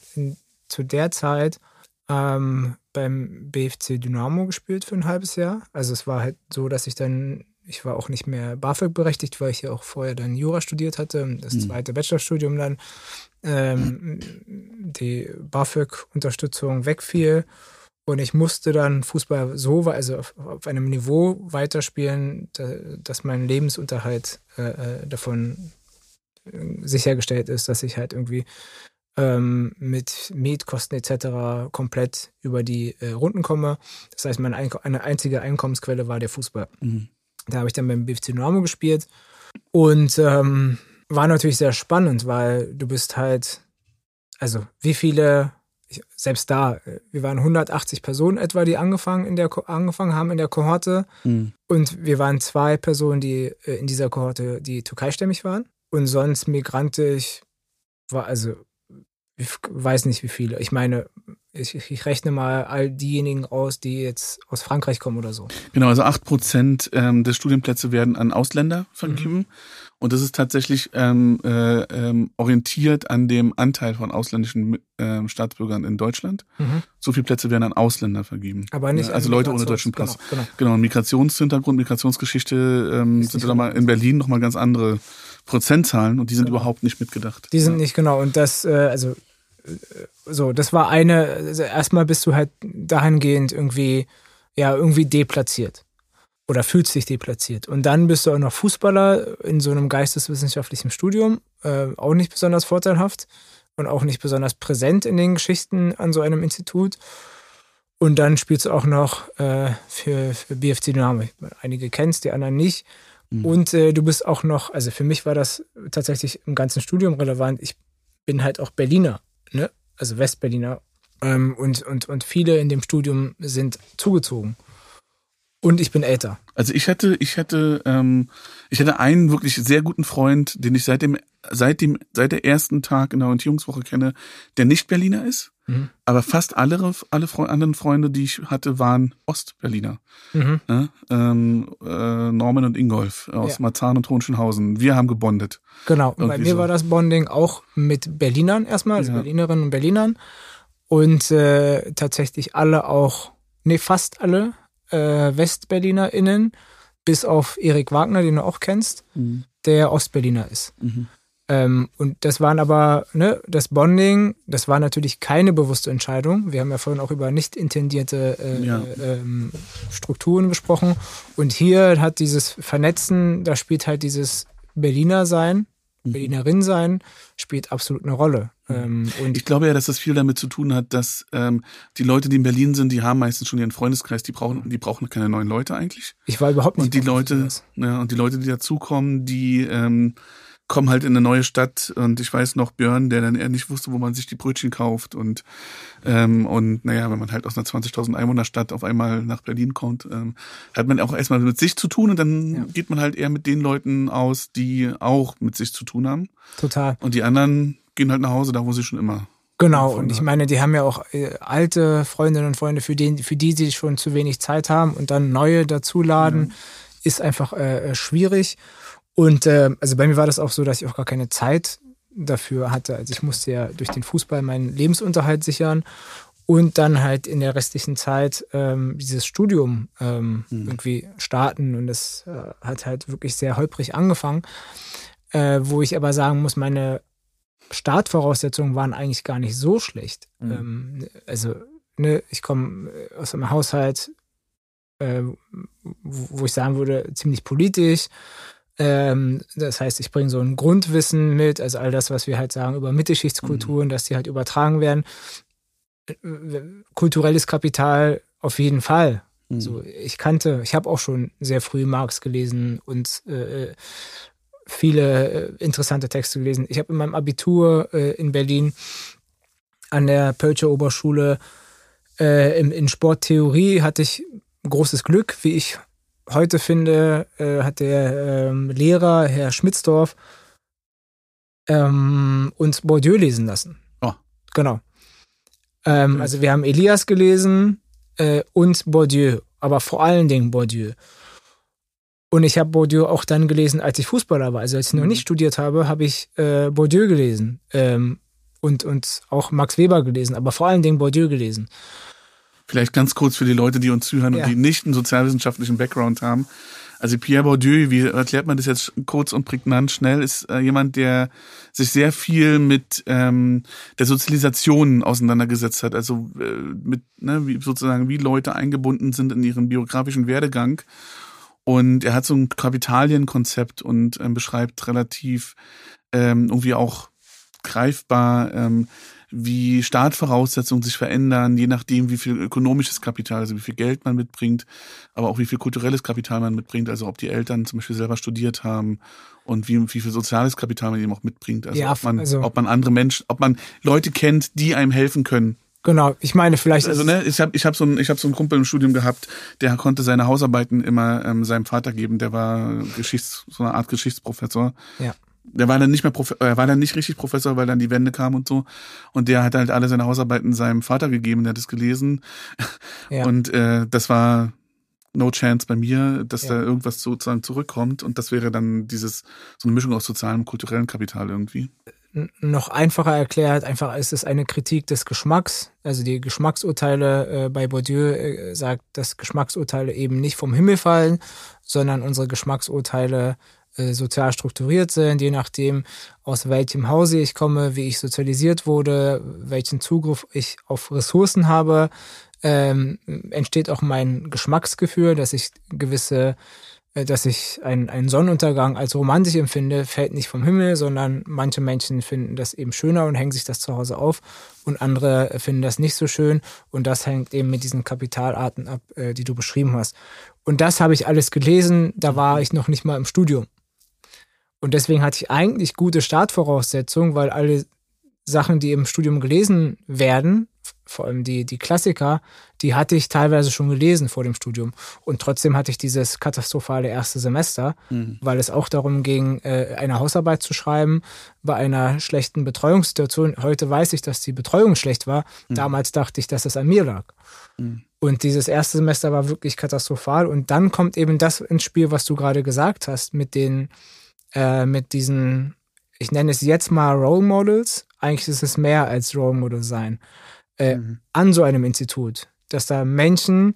Speaker 2: zu der Zeit ähm, beim BFC Dynamo gespielt für ein halbes Jahr. Also es war halt so, dass ich dann, ich war auch nicht mehr BAföG berechtigt, weil ich ja auch vorher dann Jura studiert hatte, das mhm. zweite Bachelorstudium dann ähm, die BAföG-Unterstützung wegfiel. Und ich musste dann Fußball so, also auf, auf einem Niveau weiterspielen, da, dass mein Lebensunterhalt äh, äh davon sichergestellt ist, dass ich halt irgendwie ähm, mit Mietkosten etc. komplett über die äh, Runden komme. Das heißt, meine eine einzige Einkommensquelle war der Fußball. Mhm. Da habe ich dann beim BFC Dynamo gespielt und ähm, war natürlich sehr spannend, weil du bist halt, also wie viele, selbst da, wir waren 180 Personen etwa, die angefangen, in der, angefangen haben in der Kohorte mhm. und wir waren zwei Personen, die äh, in dieser Kohorte, die türkeistämmig waren und sonst migrantisch war also ich weiß nicht wie viele. Ich meine, ich, ich, rechne mal all diejenigen aus, die jetzt aus Frankreich kommen oder so.
Speaker 1: Genau, also acht Prozent ähm, der Studienplätze werden an Ausländer vergeben. Mhm. Und das ist tatsächlich ähm, äh, ähm, orientiert an dem Anteil von ausländischen ähm, Staatsbürgern in Deutschland. Mhm. So viele Plätze werden an Ausländer vergeben.
Speaker 2: Aber nicht.
Speaker 1: Also Leute ohne deutschen Pass. Genau, genau. genau Migrationshintergrund, Migrationsgeschichte ähm, sind da mal in Berlin nochmal ganz andere Prozentzahlen und die sind genau. überhaupt nicht mitgedacht.
Speaker 2: Die sind ja. nicht genau. Und das, äh, also so, das war eine, also erstmal bist du halt dahingehend irgendwie, ja, irgendwie deplatziert. Oder fühlst dich deplatziert. Und dann bist du auch noch Fußballer in so einem geisteswissenschaftlichen Studium, äh, auch nicht besonders vorteilhaft und auch nicht besonders präsent in den Geschichten an so einem Institut. Und dann spielst du auch noch äh, für, für BFC Dynamo. Einige kennst, die anderen nicht. Mhm. Und äh, du bist auch noch, also für mich war das tatsächlich im ganzen Studium relevant. Ich bin halt auch Berliner ne? also Westberliner. Ähm, und, und, und viele in dem Studium sind zugezogen. Und ich bin älter.
Speaker 1: Also ich hätte, ich hätte, ähm, ich hätte einen wirklich sehr guten Freund, den ich seit dem, seit dem, seit der ersten Tag in der Orientierungswoche kenne, der nicht Berliner ist. Mhm. Aber fast alle, alle Fre anderen Freunde, die ich hatte, waren Ostberliner. Mhm. Ja, ähm, äh, Norman und Ingolf aus ja. Marzahn und Hohenschönhausen. Wir haben gebondet.
Speaker 2: Genau. Irgendwie Bei mir so. war das Bonding auch mit Berlinern erstmal, also ja. Berlinerinnen und Berlinern. Und äh, tatsächlich alle auch, nee, fast alle äh, WestberlinerInnen, bis auf Erik Wagner, den du auch kennst, mhm. der Ostberliner ist. Mhm. Ähm, und das waren aber, ne, das Bonding, das war natürlich keine bewusste Entscheidung. Wir haben ja vorhin auch über nicht intendierte äh, ja. ähm, Strukturen gesprochen. Und hier hat dieses Vernetzen, da spielt halt dieses Berliner sein, mhm. Berlinerin sein, spielt absolut eine Rolle.
Speaker 1: Mhm. Ähm, und ich glaube ja, dass das viel damit zu tun hat, dass ähm, die Leute, die in Berlin sind, die haben meistens schon ihren Freundeskreis, die brauchen, die brauchen keine neuen Leute eigentlich.
Speaker 2: Ich war überhaupt nicht.
Speaker 1: Und die Leute, ja, und die Leute, die dazukommen, die ähm, kommen halt in eine neue Stadt und ich weiß noch Björn, der dann eher nicht wusste, wo man sich die Brötchen kauft und ähm, und naja, wenn man halt aus einer 20.000 Einwohnerstadt auf einmal nach Berlin kommt, ähm, hat man auch erstmal mit sich zu tun und dann ja. geht man halt eher mit den Leuten aus, die auch mit sich zu tun haben.
Speaker 2: Total.
Speaker 1: Und die anderen gehen halt nach Hause, da wo sie schon immer
Speaker 2: Genau, und ich meine, die haben ja auch äh, alte Freundinnen und Freunde, für, den, für die sie schon zu wenig Zeit haben und dann neue dazuladen, ja. ist einfach äh, schwierig. Und äh, also bei mir war das auch so, dass ich auch gar keine Zeit dafür hatte. Also ich musste ja durch den Fußball meinen Lebensunterhalt sichern und dann halt in der restlichen Zeit ähm, dieses Studium ähm, mhm. irgendwie starten. Und das äh, hat halt wirklich sehr holprig angefangen, äh, wo ich aber sagen muss, meine Startvoraussetzungen waren eigentlich gar nicht so schlecht. Mhm. Ähm, also ne, ich komme aus einem Haushalt, äh, wo ich sagen würde, ziemlich politisch. Ähm, das heißt, ich bringe so ein Grundwissen mit, also all das, was wir halt sagen über Mittelschichtskulturen, mhm. dass die halt übertragen werden. Kulturelles Kapital auf jeden Fall. Mhm. So, ich kannte, ich habe auch schon sehr früh Marx gelesen und äh, viele äh, interessante Texte gelesen. Ich habe in meinem Abitur äh, in Berlin an der Pölscher Oberschule äh, in, in Sporttheorie hatte ich großes Glück, wie ich heute finde, äh, hat der ähm, Lehrer, Herr Schmitzdorf, ähm, uns Bourdieu lesen lassen.
Speaker 1: Oh.
Speaker 2: Genau. Ähm, okay. Also wir haben Elias gelesen äh, und Bourdieu, aber vor allen Dingen Bourdieu. Und ich habe Bourdieu auch dann gelesen, als ich Fußballer war. Also als ich mhm. noch nicht studiert habe, habe ich äh, Bourdieu gelesen ähm, und, und auch Max Weber gelesen, aber vor allen Dingen Bourdieu gelesen.
Speaker 1: Vielleicht ganz kurz für die Leute, die uns zuhören ja. und die nicht einen sozialwissenschaftlichen Background haben. Also Pierre Bourdieu, wie erklärt man das jetzt kurz und prägnant schnell, ist äh, jemand, der sich sehr viel mit ähm, der Sozialisation auseinandergesetzt hat, also äh, mit ne, wie sozusagen wie Leute eingebunden sind in ihren biografischen Werdegang. Und er hat so ein Kapitalienkonzept und ähm, beschreibt relativ ähm, irgendwie auch greifbar, ähm, wie Startvoraussetzungen sich verändern, je nachdem, wie viel ökonomisches Kapital, also wie viel Geld man mitbringt, aber auch wie viel kulturelles Kapital man mitbringt, also ob die Eltern zum Beispiel selber studiert haben und wie, wie viel soziales Kapital man eben auch mitbringt. Also, ja, ob man, also ob man andere Menschen, ob man Leute kennt, die einem helfen können.
Speaker 2: Genau, ich meine vielleicht.
Speaker 1: Also ne, ich habe ich hab so einen ich habe so einen Kumpel im Studium gehabt, der konnte seine Hausarbeiten immer ähm, seinem Vater geben. Der war Geschichts so eine Art Geschichtsprofessor.
Speaker 2: Ja
Speaker 1: der war dann nicht mehr Prof er äh, war dann nicht richtig Professor, weil dann die Wende kam und so. Und der hat halt alle seine Hausarbeiten seinem Vater gegeben, der hat es gelesen. Ja. Und äh, das war no chance bei mir, dass ja. da irgendwas sozusagen zurückkommt. Und das wäre dann dieses, so eine Mischung aus sozialem und kulturellem Kapital irgendwie.
Speaker 2: Noch einfacher erklärt, einfach ist es eine Kritik des Geschmacks. Also die Geschmacksurteile äh, bei Bourdieu äh, sagt, dass Geschmacksurteile eben nicht vom Himmel fallen, sondern unsere Geschmacksurteile äh, sozial strukturiert sind, je nachdem, aus welchem Hause ich komme, wie ich sozialisiert wurde, welchen Zugriff ich auf Ressourcen habe, ähm, entsteht auch mein Geschmacksgefühl, dass ich gewisse, äh, dass ich einen, einen Sonnenuntergang als romantisch empfinde, fällt nicht vom Himmel, sondern manche Menschen finden das eben schöner und hängen sich das zu Hause auf und andere finden das nicht so schön und das hängt eben mit diesen Kapitalarten ab, äh, die du beschrieben hast. Und das habe ich alles gelesen, da war ich noch nicht mal im Studium. Und deswegen hatte ich eigentlich gute Startvoraussetzungen, weil alle Sachen, die im Studium gelesen werden, vor allem die, die Klassiker, die hatte ich teilweise schon gelesen vor dem Studium. Und trotzdem hatte ich dieses katastrophale erste Semester, mhm. weil es auch darum ging, äh, eine Hausarbeit zu schreiben bei einer schlechten Betreuungssituation. Heute weiß ich, dass die Betreuung schlecht war. Mhm. Damals dachte ich, dass es an mir lag. Mhm. Und dieses erste Semester war wirklich katastrophal. Und dann kommt eben das ins Spiel, was du gerade gesagt hast, mit den äh, mit diesen, ich nenne es jetzt mal Role Models, eigentlich ist es mehr als Role Model sein, äh, mhm. an so einem Institut, dass da Menschen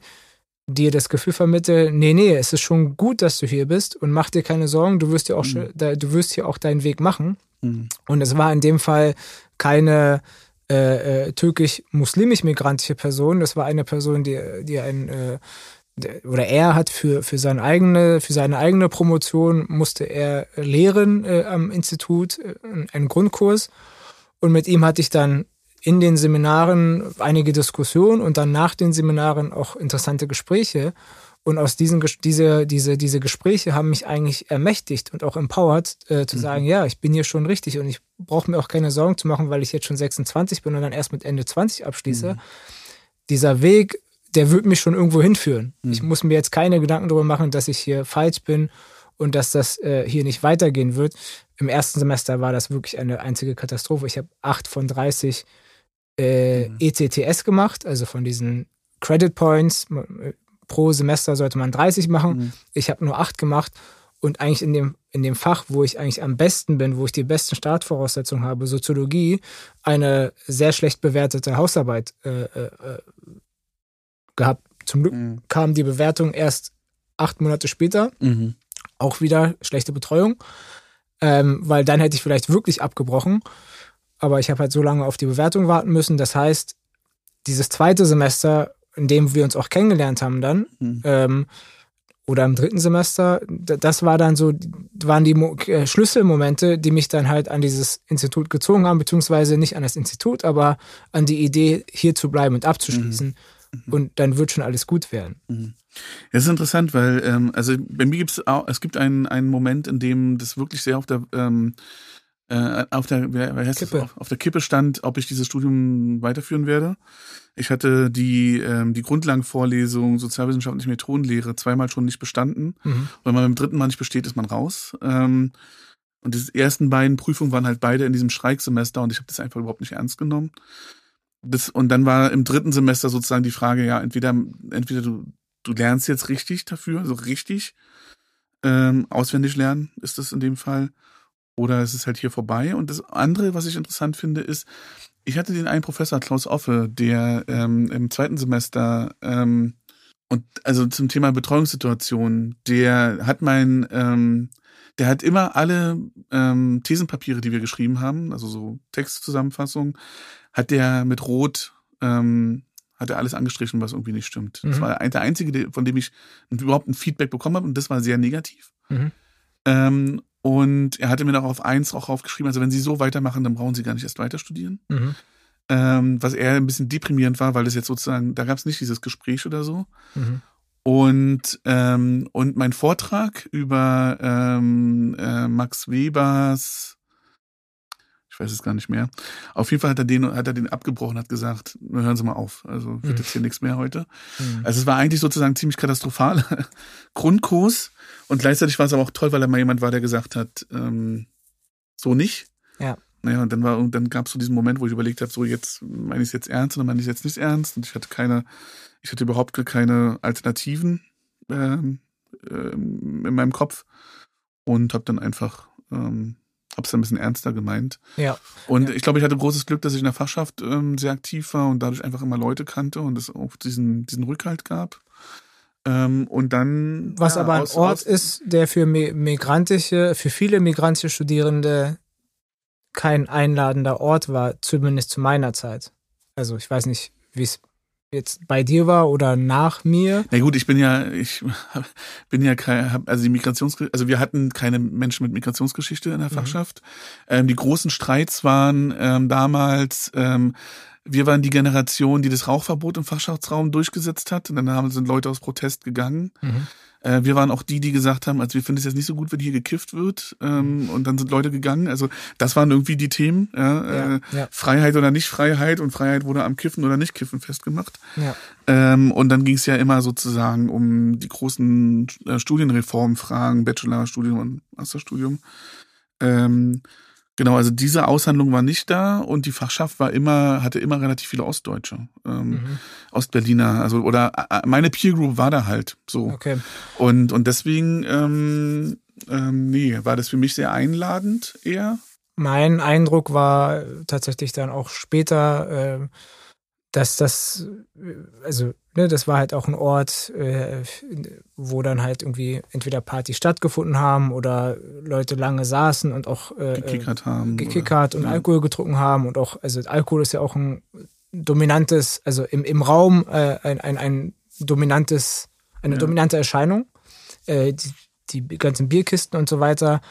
Speaker 2: dir das Gefühl vermitteln, nee, nee, es ist schon gut, dass du hier bist und mach dir keine Sorgen, du wirst ja auch, mhm. du wirst hier auch deinen Weg machen. Mhm. Und es war in dem Fall keine äh, äh, türkisch-muslimisch-migrantische Person. Das war eine Person, die, die ein äh, oder er hat für, für, seine eigene, für seine eigene Promotion musste er lehren äh, am Institut, äh, einen Grundkurs. Und mit ihm hatte ich dann in den Seminaren einige Diskussionen und dann nach den Seminaren auch interessante Gespräche. Und aus diesen diese, diese, diese Gespräche haben mich eigentlich ermächtigt und auch empowered, äh, zu mhm. sagen, ja, ich bin hier schon richtig und ich brauche mir auch keine Sorgen zu machen, weil ich jetzt schon 26 bin und dann erst mit Ende 20 abschließe. Mhm. Dieser Weg, der wird mich schon irgendwo hinführen. Mhm. Ich muss mir jetzt keine Gedanken darüber machen, dass ich hier falsch bin und dass das äh, hier nicht weitergehen wird. Im ersten Semester war das wirklich eine einzige Katastrophe. Ich habe acht von 30 äh, mhm. ECTS gemacht, also von diesen Credit Points. Pro Semester sollte man 30 machen. Mhm. Ich habe nur acht gemacht und eigentlich in dem, in dem Fach, wo ich eigentlich am besten bin, wo ich die besten Startvoraussetzungen habe, Soziologie, eine sehr schlecht bewertete Hausarbeit äh, äh, äh gehabt. Zum Glück mhm. kam die Bewertung erst acht Monate später. Mhm. Auch wieder schlechte Betreuung, ähm, weil dann hätte ich vielleicht wirklich abgebrochen. Aber ich habe halt so lange auf die Bewertung warten müssen. Das heißt, dieses zweite Semester in dem wir uns auch kennengelernt haben dann, mhm. ähm, oder im dritten Semester, das war dann so, waren die äh, Schlüsselmomente, die mich dann halt an dieses Institut gezogen haben, beziehungsweise nicht an das Institut, aber an die Idee, hier zu bleiben und abzuschließen. Mhm. Mhm. Und dann wird schon alles gut werden.
Speaker 1: Mhm. Das ist interessant, weil ähm, also bei mir gibt es auch, es gibt einen, einen Moment, in dem das wirklich sehr auf der ähm, äh, auf der, wer, wer heißt Kippe. Das, auf, auf, der Kippe stand, ob ich dieses Studium weiterführen werde. Ich hatte die, ähm, die Grundlagenvorlesung Sozialwissenschaftliche Methodenlehre zweimal schon nicht bestanden. Mhm. Wenn man beim dritten Mal nicht besteht, ist man raus. Ähm, und die ersten beiden Prüfungen waren halt beide in diesem Schreiksemester und ich habe das einfach überhaupt nicht ernst genommen. Das, und dann war im dritten Semester sozusagen die Frage, ja, entweder, entweder du, du lernst jetzt richtig dafür, also richtig ähm, auswendig lernen ist das in dem Fall, oder es ist halt hier vorbei. Und das andere, was ich interessant finde, ist, ich hatte den einen Professor, Klaus Offe, der ähm, im zweiten Semester ähm, und also zum Thema Betreuungssituation, der hat mein, ähm, der hat immer alle ähm, Thesenpapiere, die wir geschrieben haben, also so Textzusammenfassung, hat der mit Rot ähm, hat er alles angestrichen, was irgendwie nicht stimmt. Mhm. Das war der einzige, von dem ich überhaupt ein Feedback bekommen habe und das war sehr negativ. Mhm. Ähm, und er hatte mir noch auf eins auch aufgeschrieben, also wenn Sie so weitermachen, dann brauchen Sie gar nicht erst weiter studieren. Mhm. Ähm, was eher ein bisschen deprimierend war, weil es jetzt sozusagen, da gab es nicht dieses Gespräch oder so. Mhm. Und, ähm, und mein Vortrag über ähm, äh, Max Webers, weiß es gar nicht mehr. Auf jeden Fall hat er den, hat er den abgebrochen, hat gesagt, hören Sie mal auf, also wird mhm. jetzt hier nichts mehr heute. Mhm. Also es war eigentlich sozusagen ziemlich katastrophal Grundkurs und gleichzeitig war es aber auch toll, weil er mal jemand war, der gesagt hat, ähm, so nicht.
Speaker 2: Ja.
Speaker 1: Naja, und dann war, und dann gab es so diesen Moment, wo ich überlegt habe, so jetzt meine ich es jetzt ernst oder meine ich es jetzt nicht ernst. Und ich hatte keine, ich hatte überhaupt keine Alternativen ähm, ähm, in meinem Kopf und habe dann einfach ähm, habe es ein bisschen ernster gemeint.
Speaker 2: Ja.
Speaker 1: Und
Speaker 2: ja.
Speaker 1: ich glaube, ich hatte großes Glück, dass ich in der Fachschaft ähm, sehr aktiv war und dadurch einfach immer Leute kannte und es auch diesen, diesen Rückhalt gab. Ähm, und dann.
Speaker 2: Was ja, aber ein aus, Ort aus, ist, der für migrantische, für viele migrantische Studierende kein einladender Ort war, zumindest zu meiner Zeit. Also ich weiß nicht, wie es jetzt bei dir war oder nach mir.
Speaker 1: Na gut, ich bin ja, ich bin ja kein, also die Migrations, also wir hatten keine Menschen mit Migrationsgeschichte in der mhm. Fachschaft. Mhm. Ähm, die großen Streits waren ähm, damals, ähm, wir waren die Generation, die das Rauchverbot im Fachschaftsraum durchgesetzt hat. Und dann haben, sind Leute aus Protest gegangen. Mhm. Äh, wir waren auch die, die gesagt haben, also wir finden es jetzt nicht so gut, wenn hier gekifft wird. Ähm, und dann sind Leute gegangen. Also das waren irgendwie die Themen. Ja, äh, ja. Freiheit oder nicht Freiheit. Und Freiheit wurde am Kiffen oder nicht Kiffen festgemacht.
Speaker 2: Ja.
Speaker 1: Ähm, und dann ging es ja immer sozusagen um die großen äh, Studienreformfragen, Bachelorstudium und Masterstudium. Ähm, Genau, also diese Aushandlung war nicht da und die Fachschaft war immer, hatte immer relativ viele Ostdeutsche, ähm, mhm. Ostberliner, also oder äh, meine Peer Group war da halt so.
Speaker 2: Okay.
Speaker 1: Und, und deswegen, ähm, ähm, nee, war das für mich sehr einladend eher.
Speaker 2: Mein Eindruck war tatsächlich dann auch später, äh, dass das, also, ne, das war halt auch ein Ort, äh, wo dann halt irgendwie entweder Partys stattgefunden haben oder Leute lange saßen und auch
Speaker 1: äh, gekickert haben.
Speaker 2: Gekickert oder, und ja. Alkohol getrunken haben und auch, also Alkohol ist ja auch ein dominantes, also im, im Raum äh, ein, ein, ein dominantes, eine ja. dominante Erscheinung. Äh, die, die ganzen Bierkisten und so weiter.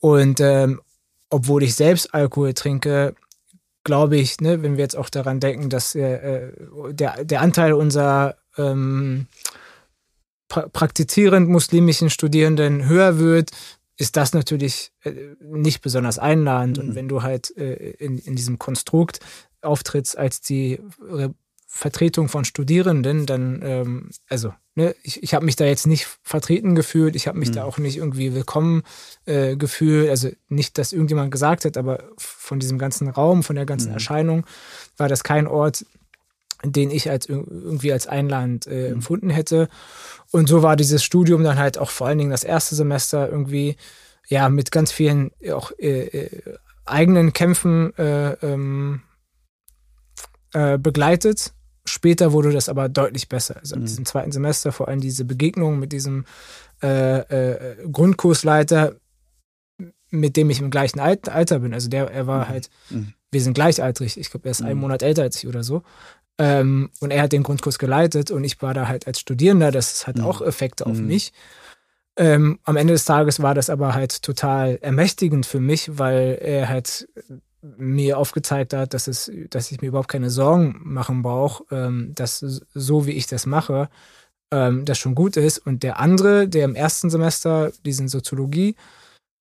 Speaker 2: Und ähm, obwohl ich selbst Alkohol trinke, glaube ich, ne, wenn wir jetzt auch daran denken, dass äh, der, der Anteil unserer ähm, pra praktizierend muslimischen Studierenden höher wird, ist das natürlich äh, nicht besonders einladend. Mhm. Und wenn du halt äh, in, in diesem Konstrukt auftrittst als die Vertretung von Studierenden, dann, ähm, also, ne, ich, ich habe mich da jetzt nicht vertreten gefühlt, ich habe mich mhm. da auch nicht irgendwie willkommen äh, gefühlt, also nicht, dass irgendjemand gesagt hat, aber von diesem ganzen Raum, von der ganzen mhm. Erscheinung, war das kein Ort, den ich als irgendwie als Einland äh, mhm. empfunden hätte. Und so war dieses Studium dann halt auch vor allen Dingen das erste Semester irgendwie, ja, mit ganz vielen auch äh, äh eigenen Kämpfen äh, ähm, äh, begleitet Später wurde das aber deutlich besser. Also mhm. in diesem zweiten Semester vor allem diese Begegnung mit diesem äh, äh, Grundkursleiter, mit dem ich im gleichen Alter bin. Also der, er war mhm. halt, mhm. wir sind gleichaltrig. Ich glaube, er ist einen mhm. Monat älter als ich oder so. Ähm, und er hat den Grundkurs geleitet und ich war da halt als Studierender. Das hat mhm. auch Effekte auf mich. Ähm, am Ende des Tages war das aber halt total ermächtigend für mich, weil er halt mir aufgezeigt hat, dass es, dass ich mir überhaupt keine Sorgen machen brauche, ähm, dass so wie ich das mache, ähm, das schon gut ist. Und der andere, der im ersten Semester diesen Soziologie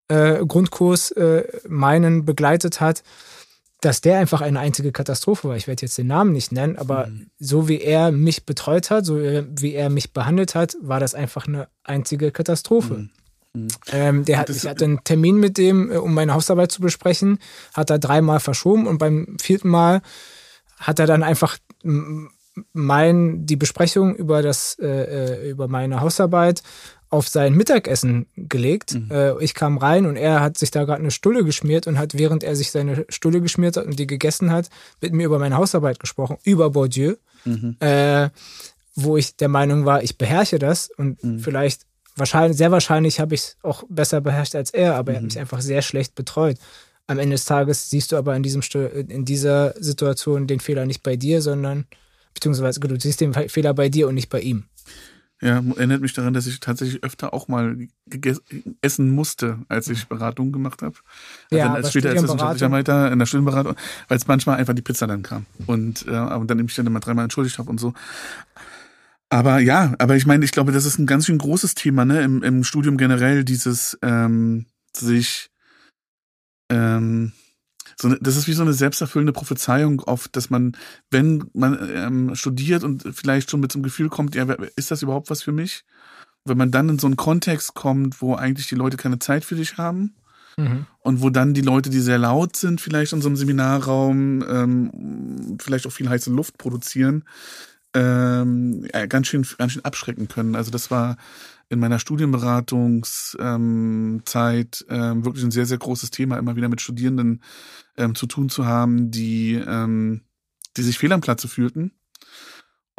Speaker 2: äh, Grundkurs äh, meinen begleitet hat, dass der einfach eine einzige Katastrophe war. Ich werde jetzt den Namen nicht nennen, aber mhm. so wie er mich betreut hat, so wie er mich behandelt hat, war das einfach eine einzige Katastrophe. Mhm. Mhm. Ähm, der hat, ich hatte einen Termin mit dem, äh, um meine Hausarbeit zu besprechen, hat er dreimal verschoben und beim vierten Mal hat er dann einfach mein, die Besprechung über das, äh, äh, über meine Hausarbeit auf sein Mittagessen gelegt. Mhm. Äh, ich kam rein und er hat sich da gerade eine Stulle geschmiert und hat, während er sich seine Stulle geschmiert hat und die gegessen hat, mit mir über meine Hausarbeit gesprochen, über Bourdieu. Mhm. Äh, wo ich der Meinung war, ich beherrsche das und mhm. vielleicht wahrscheinlich, sehr wahrscheinlich habe ich es auch besser beherrscht als er, aber mhm. er hat mhm. mich einfach sehr schlecht betreut. Am Ende des Tages siehst du aber in, diesem, in dieser Situation den Fehler nicht bei dir, sondern, beziehungsweise du siehst den Fehler bei dir und nicht bei ihm.
Speaker 1: Ja, erinnert mich daran, dass ich tatsächlich öfter auch mal essen musste, als ich Beratungen gemacht habe. Also ja, als später als wissenschaftlicher Leiter in der Studienberatung, weil es manchmal einfach die Pizza dann kam. Und, äh, und dann ich dann immer dreimal entschuldigt habe und so. Aber ja, aber ich meine, ich glaube, das ist ein ganz schön großes Thema, ne, im, im Studium generell, dieses ähm, sich ähm, so eine, das ist wie so eine selbsterfüllende Prophezeiung auf, dass man, wenn man ähm, studiert und vielleicht schon mit so einem Gefühl kommt, ja, ist das überhaupt was für mich? Wenn man dann in so einen Kontext kommt, wo eigentlich die Leute keine Zeit für dich haben mhm. und wo dann die Leute, die sehr laut sind, vielleicht in so einem Seminarraum, ähm, vielleicht auch viel heiße Luft produzieren, ähm, ja, ganz schön, ganz schön abschrecken können. Also das war in meiner Studienberatungszeit ähm, ähm, wirklich ein sehr, sehr großes Thema, immer wieder mit Studierenden ähm, zu tun zu haben, die, ähm, die sich fehl am Platze fühlten.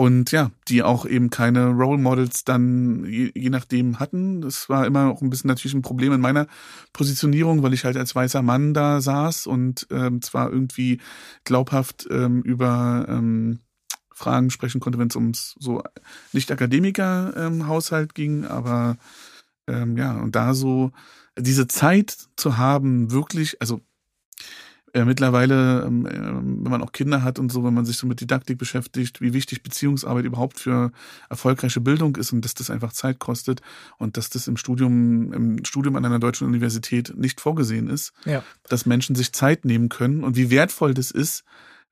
Speaker 1: Und ja, die auch eben keine Role Models dann je, je nachdem hatten. Das war immer auch ein bisschen natürlich ein Problem in meiner Positionierung, weil ich halt als weißer Mann da saß und ähm, zwar irgendwie glaubhaft ähm, über ähm, Fragen sprechen konnte, wenn es ums so nicht Akademiker-Haushalt ähm, ging, aber ähm, ja, und da so diese Zeit zu haben, wirklich, also äh, mittlerweile, ähm, äh, wenn man auch Kinder hat und so, wenn man sich so mit Didaktik beschäftigt, wie wichtig Beziehungsarbeit überhaupt für erfolgreiche Bildung ist und dass das einfach Zeit kostet und dass das im Studium, im Studium an einer deutschen Universität nicht vorgesehen ist, ja. dass Menschen sich Zeit nehmen können und wie wertvoll das ist,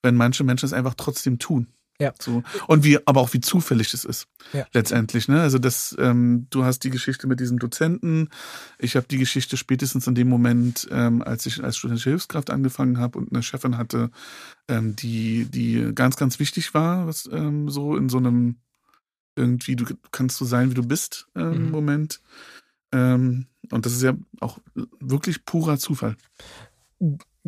Speaker 1: wenn manche Menschen es einfach trotzdem tun. Ja. So. Und wie, aber auch wie zufällig das ist. Ja. Letztendlich, ne? Also das, ähm, du hast die Geschichte mit diesem Dozenten. Ich habe die Geschichte spätestens in dem Moment, ähm, als ich als studentische Hilfskraft angefangen habe und eine Chefin hatte, ähm, die, die ganz, ganz wichtig war, was ähm, so in so einem irgendwie, du kannst so sein, wie du bist, ähm, mhm. Moment. Ähm, und das ist ja auch wirklich purer Zufall.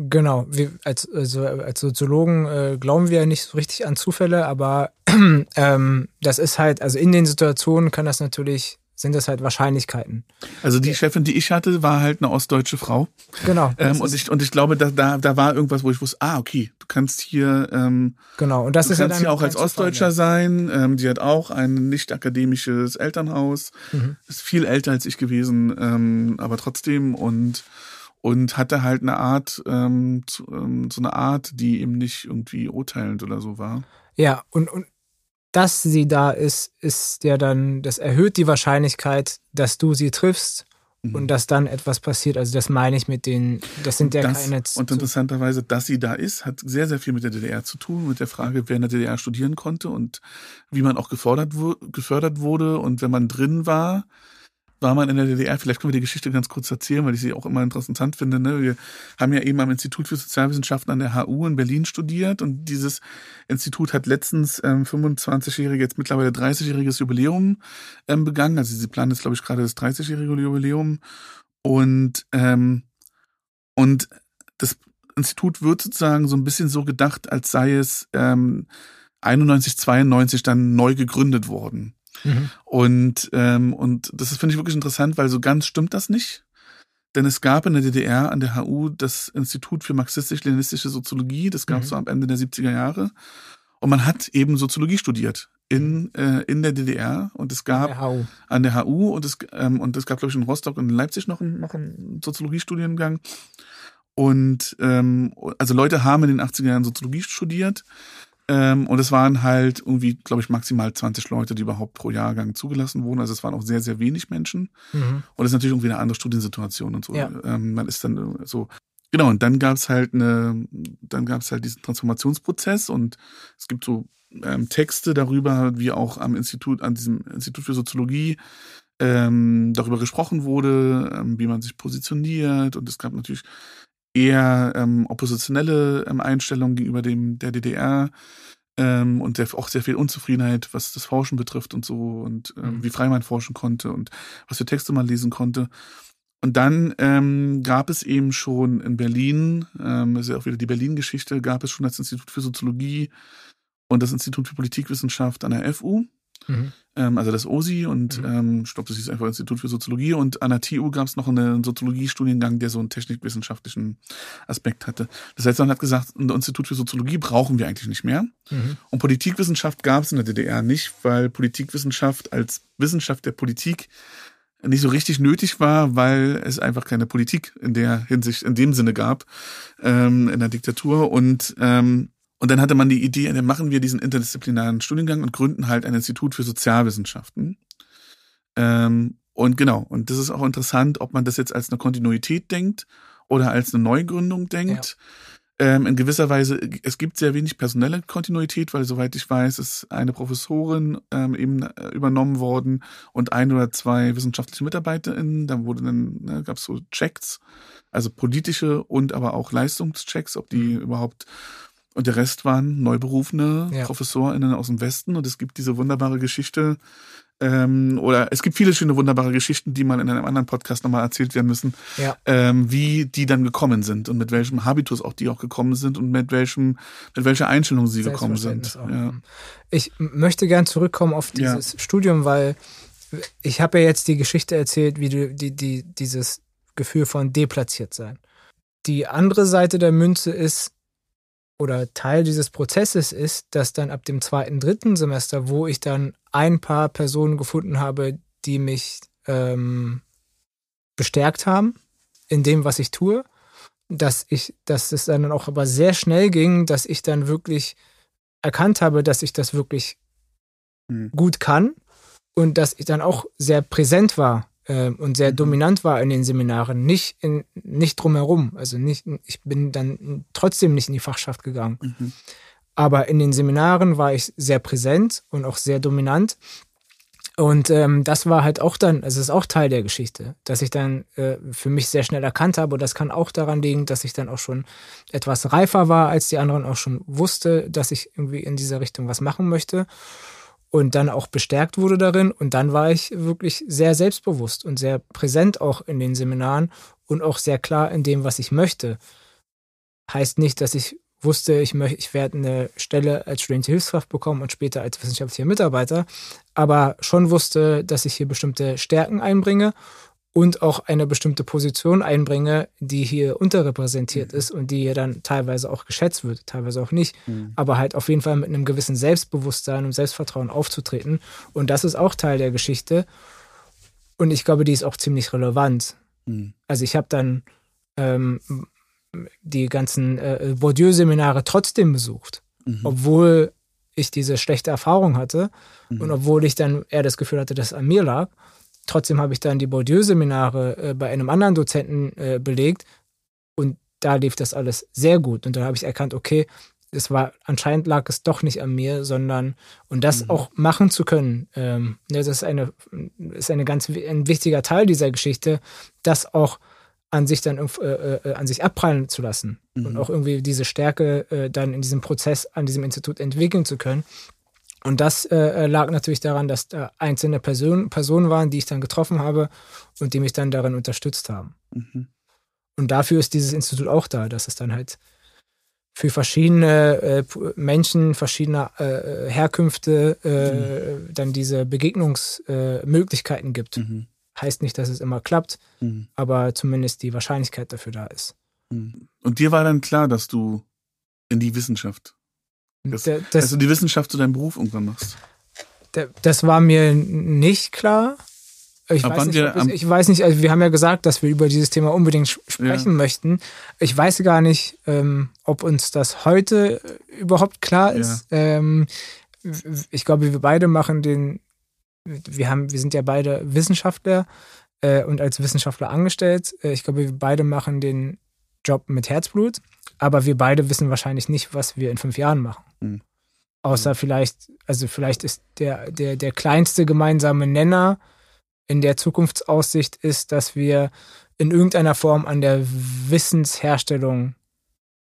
Speaker 2: Genau, wir als, also als Soziologen äh, glauben wir ja nicht so richtig an Zufälle, aber ähm, das ist halt, also in den Situationen kann das natürlich sind das halt Wahrscheinlichkeiten.
Speaker 1: Also die Chefin, die ich hatte, war halt eine ostdeutsche Frau.
Speaker 2: Genau.
Speaker 1: Ähm, und, ich, und ich glaube, da, da, da war irgendwas, wo ich wusste, ah, okay, du kannst hier, ähm,
Speaker 2: genau. und das
Speaker 1: du
Speaker 2: ist
Speaker 1: kannst
Speaker 2: ja
Speaker 1: hier auch als Ostdeutscher sein. Ähm, die hat auch ein nicht akademisches Elternhaus. Mhm. Ist viel älter als ich gewesen, ähm, aber trotzdem und und hatte halt eine Art, ähm, zu, ähm, so eine Art, die eben nicht irgendwie urteilend oder so war.
Speaker 2: Ja, und, und dass sie da ist, ist ja dann, das erhöht die Wahrscheinlichkeit, dass du sie triffst mhm. und dass dann etwas passiert. Also das meine ich mit den, das sind ja das, keine.
Speaker 1: Und interessanterweise, dass sie da ist, hat sehr, sehr viel mit der DDR zu tun, mit der Frage, wer in der DDR studieren konnte und wie man auch gefordert, gefördert wurde und wenn man drin war, war man in der DDR, vielleicht können wir die Geschichte ganz kurz erzählen, weil ich sie auch immer interessant finde. Ne? Wir haben ja eben am Institut für Sozialwissenschaften an der HU in Berlin studiert und dieses Institut hat letztens ähm, 25-jährige, jetzt mittlerweile 30-jähriges Jubiläum ähm, begangen. Also sie planen jetzt, glaube ich, gerade das 30-jährige Jubiläum. Und, ähm, und das Institut wird sozusagen so ein bisschen so gedacht, als sei es ähm, 91, 92 dann neu gegründet worden. Mhm. Und, ähm, und das finde ich wirklich interessant, weil so ganz stimmt das nicht. Denn es gab in der DDR an der HU das Institut für marxistisch-leninistische Soziologie, das gab es mhm. so am Ende der 70er Jahre. Und man hat eben Soziologie studiert in, äh, in der DDR und es gab
Speaker 2: an der HU,
Speaker 1: an der HU und, es, ähm, und es gab, glaube ich, in Rostock und in Leipzig noch, einen, noch einen Soziologiestudiengang. Und ähm, also Leute haben in den 80er Jahren Soziologie studiert ähm, und es waren halt irgendwie, glaube ich, maximal 20 Leute, die überhaupt pro Jahrgang zugelassen wurden. Also es waren auch sehr, sehr wenig Menschen. Mhm. Und es ist natürlich irgendwie eine andere Studiensituation und so. Ja. Ähm, man ist dann so. Genau, und dann gab es halt eine, dann gab es halt diesen Transformationsprozess und es gibt so ähm, Texte darüber, wie auch am Institut, an diesem Institut für Soziologie ähm, darüber gesprochen wurde, ähm, wie man sich positioniert. Und es gab natürlich eher ähm, oppositionelle ähm, Einstellungen gegenüber dem der DDR ähm, und sehr, auch sehr viel Unzufriedenheit, was das Forschen betrifft und so und ähm, mhm. wie frei man forschen konnte und was für Texte man lesen konnte. Und dann ähm, gab es eben schon in Berlin, ähm, das ist ja auch wieder die Berlin-Geschichte, gab es schon das Institut für Soziologie und das Institut für Politikwissenschaft an der FU. Mhm. Ähm, also das OSI und mhm. ähm, ich glaube, das ist einfach Institut für Soziologie und an der TU gab es noch einen Soziologiestudiengang, der so einen technikwissenschaftlichen Aspekt hatte. Das heißt, man hat gesagt, ein Institut für Soziologie brauchen wir eigentlich nicht mehr. Mhm. Und Politikwissenschaft gab es in der DDR nicht, weil Politikwissenschaft als Wissenschaft der Politik nicht so richtig nötig war, weil es einfach keine Politik in der Hinsicht, in dem Sinne gab, ähm, in der Diktatur. Und ähm, und dann hatte man die Idee, dann machen wir diesen interdisziplinären Studiengang und gründen halt ein Institut für Sozialwissenschaften. Ähm, und genau, und das ist auch interessant, ob man das jetzt als eine Kontinuität denkt oder als eine Neugründung denkt. Ja. Ähm, in gewisser Weise, es gibt sehr wenig personelle Kontinuität, weil soweit ich weiß, ist eine Professorin ähm, eben äh, übernommen worden und ein oder zwei wissenschaftliche MitarbeiterInnen. Da wurde dann, ne, gab es so Checks, also politische und aber auch Leistungschecks, ob die überhaupt und der Rest waren neuberufene ja. ProfessorInnen aus dem Westen. Und es gibt diese wunderbare Geschichte, ähm, oder es gibt viele schöne, wunderbare Geschichten, die mal in einem anderen Podcast nochmal erzählt werden müssen,
Speaker 2: ja.
Speaker 1: ähm, wie die dann gekommen sind und mit welchem Habitus auch die auch gekommen sind und mit welchem, mit welcher Einstellung sie gekommen sind. Ja.
Speaker 2: Ich möchte gern zurückkommen auf dieses ja. Studium, weil ich habe ja jetzt die Geschichte erzählt, wie du die, die, dieses Gefühl von deplatziert sein. Die andere Seite der Münze ist, oder Teil dieses Prozesses ist, dass dann ab dem zweiten, dritten Semester, wo ich dann ein paar Personen gefunden habe, die mich ähm, bestärkt haben in dem, was ich tue, dass ich, dass es dann auch aber sehr schnell ging, dass ich dann wirklich erkannt habe, dass ich das wirklich mhm. gut kann und dass ich dann auch sehr präsent war äh, und sehr mhm. dominant war in den Seminaren, nicht, in, nicht drumherum. Also nicht, ich bin dann trotzdem nicht in die Fachschaft gegangen. Mhm. Aber in den Seminaren war ich sehr präsent und auch sehr dominant. Und ähm, das war halt auch dann, also es ist auch Teil der Geschichte, dass ich dann äh, für mich sehr schnell erkannt habe. Und das kann auch daran liegen, dass ich dann auch schon etwas reifer war, als die anderen auch schon wusste, dass ich irgendwie in dieser Richtung was machen möchte und dann auch bestärkt wurde darin. Und dann war ich wirklich sehr selbstbewusst und sehr präsent auch in den Seminaren und auch sehr klar in dem, was ich möchte. heißt nicht, dass ich wusste, ich möchte, ich werde eine Stelle als studentische Hilfskraft bekommen und später als wissenschaftlicher Mitarbeiter, aber schon wusste, dass ich hier bestimmte Stärken einbringe und auch eine bestimmte Position einbringe, die hier unterrepräsentiert mhm. ist und die hier dann teilweise auch geschätzt wird, teilweise auch nicht, mhm. aber halt auf jeden Fall mit einem gewissen Selbstbewusstsein und Selbstvertrauen aufzutreten. Und das ist auch Teil der Geschichte. Und ich glaube, die ist auch ziemlich relevant. Mhm. Also ich habe dann ähm, die ganzen äh, Bourdieu-Seminare trotzdem besucht, mhm. obwohl ich diese schlechte Erfahrung hatte mhm. und obwohl ich dann eher das Gefühl hatte, dass es an mir lag. Trotzdem habe ich dann die Bourdieu-Seminare äh, bei einem anderen Dozenten äh, belegt und da lief das alles sehr gut. Und dann habe ich erkannt, okay, es war anscheinend lag es doch nicht an mir, sondern und das mhm. auch machen zu können, ähm, ne, das ist eine ist eine ganz ein wichtiger Teil dieser Geschichte, das auch an sich dann äh, äh, an sich abprallen zu lassen mhm. und auch irgendwie diese Stärke äh, dann in diesem Prozess an diesem Institut entwickeln zu können. Und das äh, lag natürlich daran, dass da einzelne Person, Personen waren, die ich dann getroffen habe und die mich dann darin unterstützt haben. Mhm. Und dafür ist dieses Institut auch da, dass es dann halt für verschiedene äh, Menschen verschiedener äh, Herkünfte äh, mhm. dann diese Begegnungsmöglichkeiten gibt. Mhm. Heißt nicht, dass es immer klappt, mhm. aber zumindest die Wahrscheinlichkeit dafür da ist.
Speaker 1: Mhm. Und dir war dann klar, dass du in die Wissenschaft, das, das, dass du die Wissenschaft zu deinem Beruf irgendwann machst?
Speaker 2: Das war mir nicht klar. Ich weiß nicht, es, ich weiß nicht, also wir haben ja gesagt, dass wir über dieses Thema unbedingt sprechen ja. möchten. Ich weiß gar nicht, ähm, ob uns das heute überhaupt klar ist. Ja. Ähm, ich glaube, wir beide machen den, wir haben, wir sind ja beide Wissenschaftler äh, und als Wissenschaftler angestellt. Äh, ich glaube, wir beide machen den Job mit Herzblut, aber wir beide wissen wahrscheinlich nicht, was wir in fünf Jahren machen. Mhm. Außer vielleicht, also vielleicht ist der, der, der kleinste gemeinsame Nenner, in der Zukunftsaussicht ist, dass wir in irgendeiner Form an der Wissensherstellung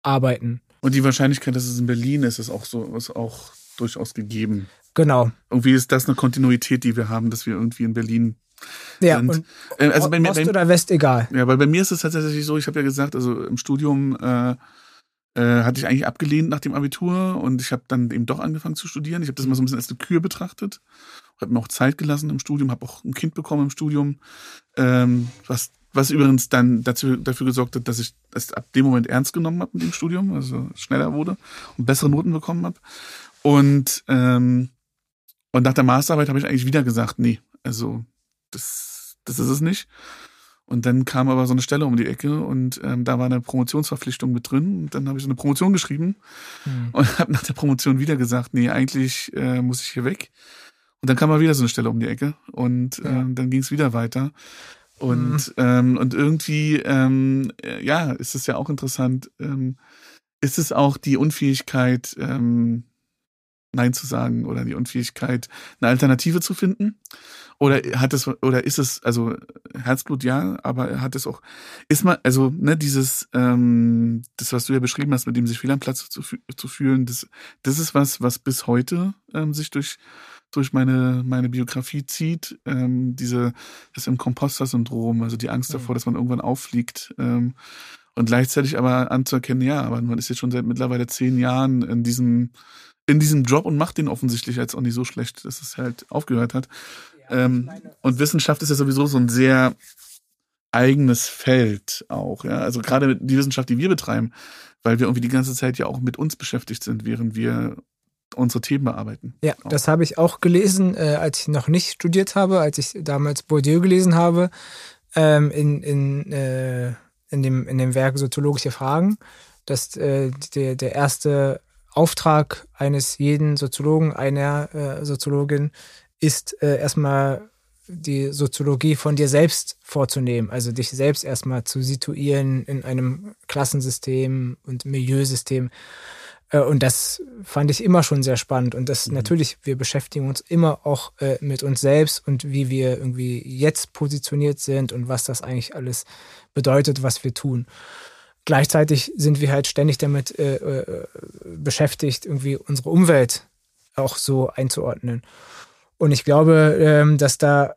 Speaker 2: arbeiten.
Speaker 1: Und die Wahrscheinlichkeit, dass es in Berlin ist, ist auch so, ist auch durchaus gegeben.
Speaker 2: Genau.
Speaker 1: Irgendwie ist das eine Kontinuität, die wir haben, dass wir irgendwie in Berlin
Speaker 2: ja, sind. Und äh, also bei mir, Ost oder West egal.
Speaker 1: Ja, weil bei mir ist es tatsächlich so, ich habe ja gesagt, also im Studium äh, äh, hatte ich eigentlich abgelehnt nach dem Abitur und ich habe dann eben doch angefangen zu studieren. Ich habe das mal so ein bisschen als eine Kür betrachtet habe mir auch Zeit gelassen im Studium, habe auch ein Kind bekommen im Studium, ähm, was, was übrigens dann dazu, dafür gesorgt hat, dass ich es ab dem Moment ernst genommen habe mit dem Studium, also schneller wurde und bessere Noten bekommen habe. Und, ähm, und nach der Masterarbeit habe ich eigentlich wieder gesagt, nee, also das, das ist es nicht. Und dann kam aber so eine Stelle um die Ecke und ähm, da war eine Promotionsverpflichtung mit drin. Und dann habe ich so eine Promotion geschrieben hm. und habe nach der Promotion wieder gesagt, nee, eigentlich äh, muss ich hier weg. Und dann kam mal wieder so eine Stelle um die Ecke und ja. ähm, dann ging es wieder weiter. Und, mhm. ähm, und irgendwie, ähm, äh, ja, ist es ja auch interessant, ähm, ist es auch die Unfähigkeit, ähm, Nein zu sagen oder die Unfähigkeit, eine Alternative zu finden? Oder hat es, oder ist es, also Herzblut ja, aber hat es auch, ist man, also, ne, dieses, ähm, das, was du ja beschrieben hast, mit dem sich fehl am Platz zu, zu fühlen, das, das ist was, was bis heute ähm, sich durch durch meine, meine Biografie zieht, ähm, diese, das im Komposter-Syndrom, also die Angst mhm. davor, dass man irgendwann auffliegt. Ähm, und gleichzeitig aber anzuerkennen, ja, aber man ist jetzt schon seit mittlerweile zehn Jahren in diesem, in diesem Job und macht den offensichtlich jetzt auch nicht so schlecht, dass es halt aufgehört hat. Ja, ähm, und Wissenschaft ist ja sowieso so ein sehr eigenes Feld auch, ja. Also gerade die Wissenschaft, die wir betreiben, weil wir irgendwie die ganze Zeit ja auch mit uns beschäftigt sind, während wir unsere Themen bearbeiten.
Speaker 2: Ja, auch. das habe ich auch gelesen, äh, als ich noch nicht studiert habe, als ich damals Bourdieu gelesen habe, ähm, in, in, äh, in, dem, in dem Werk Soziologische Fragen, dass äh, der, der erste Auftrag eines jeden Soziologen, einer äh, Soziologin ist äh, erstmal die Soziologie von dir selbst vorzunehmen, also dich selbst erstmal zu situieren in einem Klassensystem und Milieusystem. Äh, und das fand ich immer schon sehr spannend. Und das mhm. natürlich, wir beschäftigen uns immer auch äh, mit uns selbst und wie wir irgendwie jetzt positioniert sind und was das eigentlich alles bedeutet, was wir tun. Gleichzeitig sind wir halt ständig damit äh, äh, beschäftigt, irgendwie unsere Umwelt auch so einzuordnen. Und ich glaube, ähm, dass da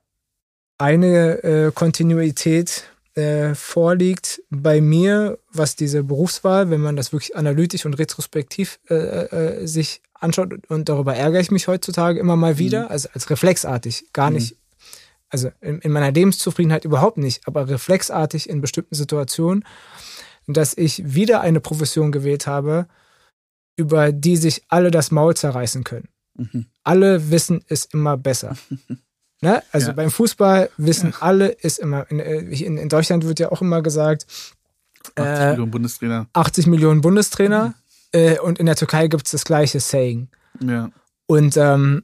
Speaker 2: eine äh, Kontinuität äh, vorliegt bei mir, was diese Berufswahl, wenn man das wirklich analytisch und retrospektiv äh, sich anschaut, und darüber ärgere ich mich heutzutage immer mal wieder, mhm. also als reflexartig, gar mhm. nicht, also in, in, meiner Lebenszufriedenheit überhaupt nicht, aber reflexartig in bestimmten Situationen, dass ich wieder eine Profession gewählt habe, über die sich alle das Maul zerreißen können. Mhm. Alle wissen es immer besser. Ne? Also ja. beim Fußball wissen ja. alle, ist immer, in, äh, in, in, Deutschland wird ja auch immer gesagt,
Speaker 1: 80 äh, Millionen Bundestrainer.
Speaker 2: 80 Millionen Bundestrainer. Mhm. Äh, und in der Türkei gibt es das gleiche Saying.
Speaker 1: Ja.
Speaker 2: Und, ähm,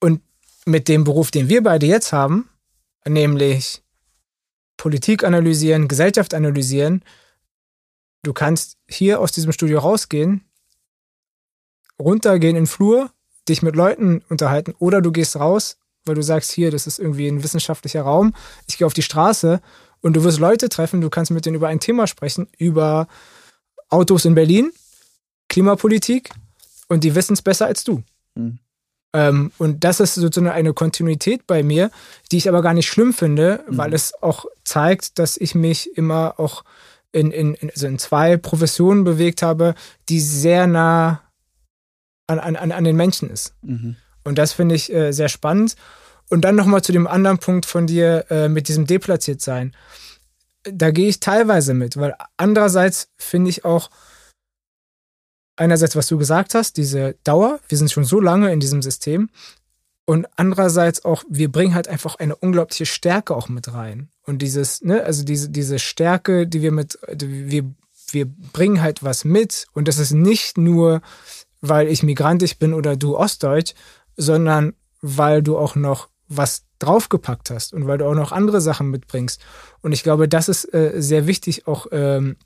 Speaker 2: und mit dem Beruf, den wir beide jetzt haben, nämlich Politik analysieren, Gesellschaft analysieren, du kannst hier aus diesem Studio rausgehen, runtergehen in den Flur, dich mit Leuten unterhalten oder du gehst raus, weil du sagst, hier, das ist irgendwie ein wissenschaftlicher Raum. Ich gehe auf die Straße und du wirst Leute treffen, du kannst mit denen über ein Thema sprechen, über Autos in Berlin, Klimapolitik und die wissen es besser als du. Mhm. Ähm, und das ist sozusagen eine Kontinuität bei mir, die ich aber gar nicht schlimm finde, mhm. weil es auch zeigt, dass ich mich immer auch in, in, also in zwei Professionen bewegt habe, die sehr nah an, an, an den Menschen ist. Mhm. Und das finde ich äh, sehr spannend. Und dann nochmal zu dem anderen Punkt von dir äh, mit diesem deplatziert sein. Da gehe ich teilweise mit, weil andererseits finde ich auch, einerseits, was du gesagt hast, diese Dauer, wir sind schon so lange in diesem System. Und andererseits auch, wir bringen halt einfach eine unglaubliche Stärke auch mit rein. Und dieses, ne, also diese, diese Stärke, die wir mit, wir, wir bringen halt was mit. Und das ist nicht nur, weil ich migrantisch bin oder du Ostdeutsch, sondern weil du auch noch was draufgepackt hast und weil du auch noch andere Sachen mitbringst. Und ich glaube, das ist äh, sehr wichtig, auch ähm,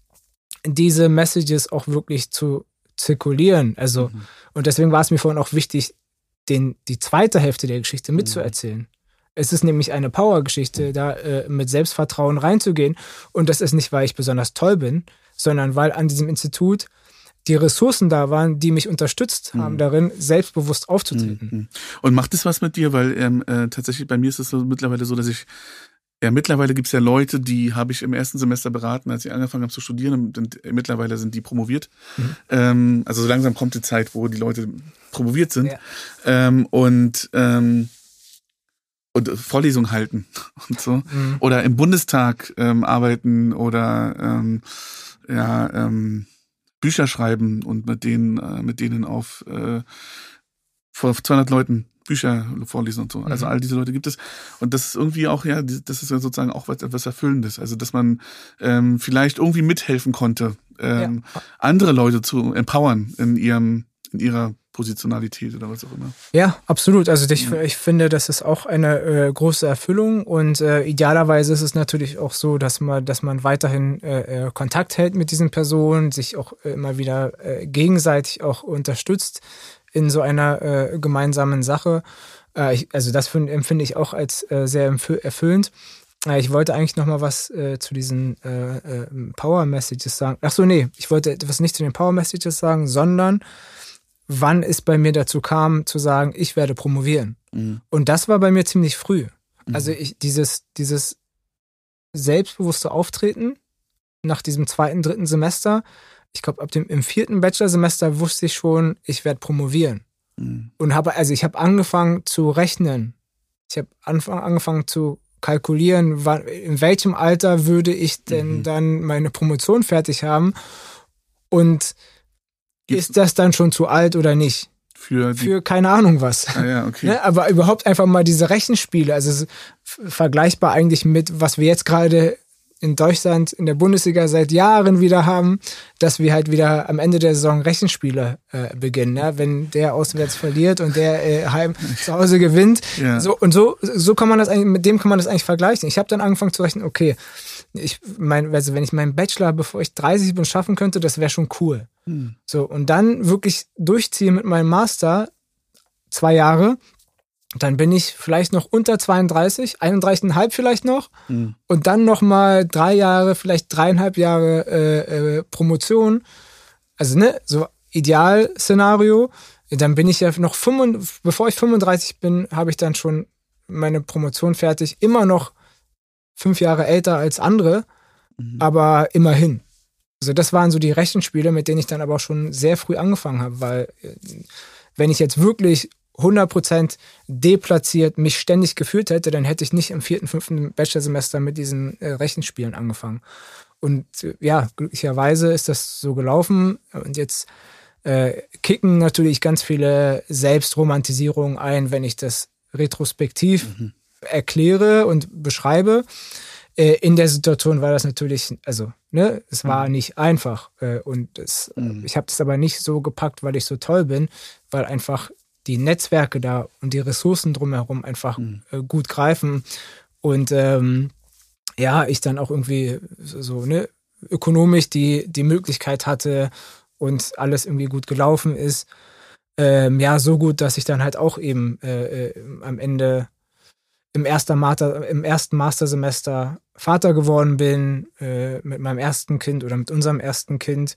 Speaker 2: diese Messages auch wirklich zu zirkulieren. Also, mhm. und deswegen war es mir vorhin auch wichtig, den, die zweite Hälfte der Geschichte mhm. mitzuerzählen. Mhm. Es ist nämlich eine Power-Geschichte, da äh, mit Selbstvertrauen reinzugehen. Und das ist nicht, weil ich besonders toll bin, sondern weil an diesem Institut die Ressourcen da waren, die mich unterstützt haben mhm. darin, selbstbewusst aufzutreten. Mhm.
Speaker 1: Und macht das was mit dir? Weil ähm, äh, tatsächlich bei mir ist es so mittlerweile so, dass ich ja, mittlerweile gibt's ja Leute, die habe ich im ersten Semester beraten, als ich angefangen habe zu studieren. Und mittlerweile sind die promoviert. Mhm. Ähm, also so langsam kommt die Zeit, wo die Leute promoviert sind. Ja. Ähm, und ähm, und Vorlesungen halten und so. Mhm. Oder im Bundestag ähm, arbeiten oder ähm, ja, ähm, Bücher schreiben und mit denen, äh, mit denen auf äh, vor 200 Leuten Bücher vorlesen und so. Also mhm. all diese Leute gibt es. Und das ist irgendwie auch, ja, das ist ja sozusagen auch was, etwas Erfüllendes. Also, dass man ähm, vielleicht irgendwie mithelfen konnte, ähm, ja. andere Leute zu empowern in ihrem, in ihrer Positionalität oder was auch immer.
Speaker 2: Ja, absolut. Also ich, ja. ich finde, das ist auch eine äh, große Erfüllung und äh, idealerweise ist es natürlich auch so, dass man, dass man weiterhin äh, äh Kontakt hält mit diesen Personen, sich auch immer wieder äh, gegenseitig auch unterstützt in so einer äh, gemeinsamen Sache. Äh, ich, also das find, empfinde ich auch als äh, sehr erfüllend. Äh, ich wollte eigentlich noch mal was äh, zu diesen äh, Power Messages sagen. Ach so, nee, ich wollte etwas nicht zu den Power Messages sagen, sondern wann es bei mir dazu kam, zu sagen, ich werde promovieren. Mhm. Und das war bei mir ziemlich früh. Mhm. Also ich, dieses, dieses selbstbewusste Auftreten nach diesem zweiten, dritten Semester, ich glaube, ab dem im vierten Bachelorsemester wusste ich schon, ich werde promovieren. Mhm. Und habe, also ich habe angefangen zu rechnen. Ich habe angefangen zu kalkulieren, wann, in welchem Alter würde ich denn mhm. dann meine Promotion fertig haben. Und Gibt's ist das dann schon zu alt oder nicht? Für, für keine Ahnung was.
Speaker 1: Ah, ja, okay.
Speaker 2: Ne? Aber überhaupt einfach mal diese Rechenspiele, also vergleichbar eigentlich mit, was wir jetzt gerade in Deutschland in der Bundesliga seit Jahren wieder haben, dass wir halt wieder am Ende der Saison Rechenspiele äh, beginnen. Ja? Wenn der auswärts verliert und der äh, heim zu Hause gewinnt. Ja. So, und so, so kann man das eigentlich, mit dem kann man das eigentlich vergleichen. Ich habe dann angefangen zu rechnen, okay, ich mein, also wenn ich meinen Bachelor, bevor ich 30 bin, schaffen könnte, das wäre schon cool. Hm. So, und dann wirklich durchziehen mit meinem Master zwei Jahre, dann bin ich vielleicht noch unter 32, 31,5 vielleicht noch. Mhm. Und dann nochmal drei Jahre, vielleicht dreieinhalb Jahre äh, äh, Promotion. Also, ne, so Idealszenario. Dann bin ich ja noch, 35, bevor ich 35 bin, habe ich dann schon meine Promotion fertig. Immer noch fünf Jahre älter als andere. mhm. aber immerhin. Also das waren so die Rechenspiele, mit denen ich dann aber auch schon sehr früh angefangen habe, weil äh, wenn ich jetzt wirklich 100% deplatziert mich ständig gefühlt hätte, dann hätte ich nicht im vierten, fünften Bachelorsemester mit diesen äh, Rechenspielen angefangen. Und äh, ja, glücklicherweise ist das so gelaufen. Und jetzt äh, kicken natürlich ganz viele Selbstromantisierungen ein, wenn ich das retrospektiv mhm. erkläre und beschreibe. Äh, in der Situation war das natürlich, also, ne, es war mhm. nicht einfach. Äh, und es, mhm. ich habe das aber nicht so gepackt, weil ich so toll bin, weil einfach die Netzwerke da und die Ressourcen drumherum einfach mhm. äh, gut greifen. Und ähm, ja, ich dann auch irgendwie so, ne, ökonomisch die, die Möglichkeit hatte und alles irgendwie gut gelaufen ist. Ähm, ja, so gut, dass ich dann halt auch eben äh, äh, am Ende im, ersten Master, im ersten Mastersemester Vater geworden bin, äh, mit meinem ersten Kind oder mit unserem ersten Kind.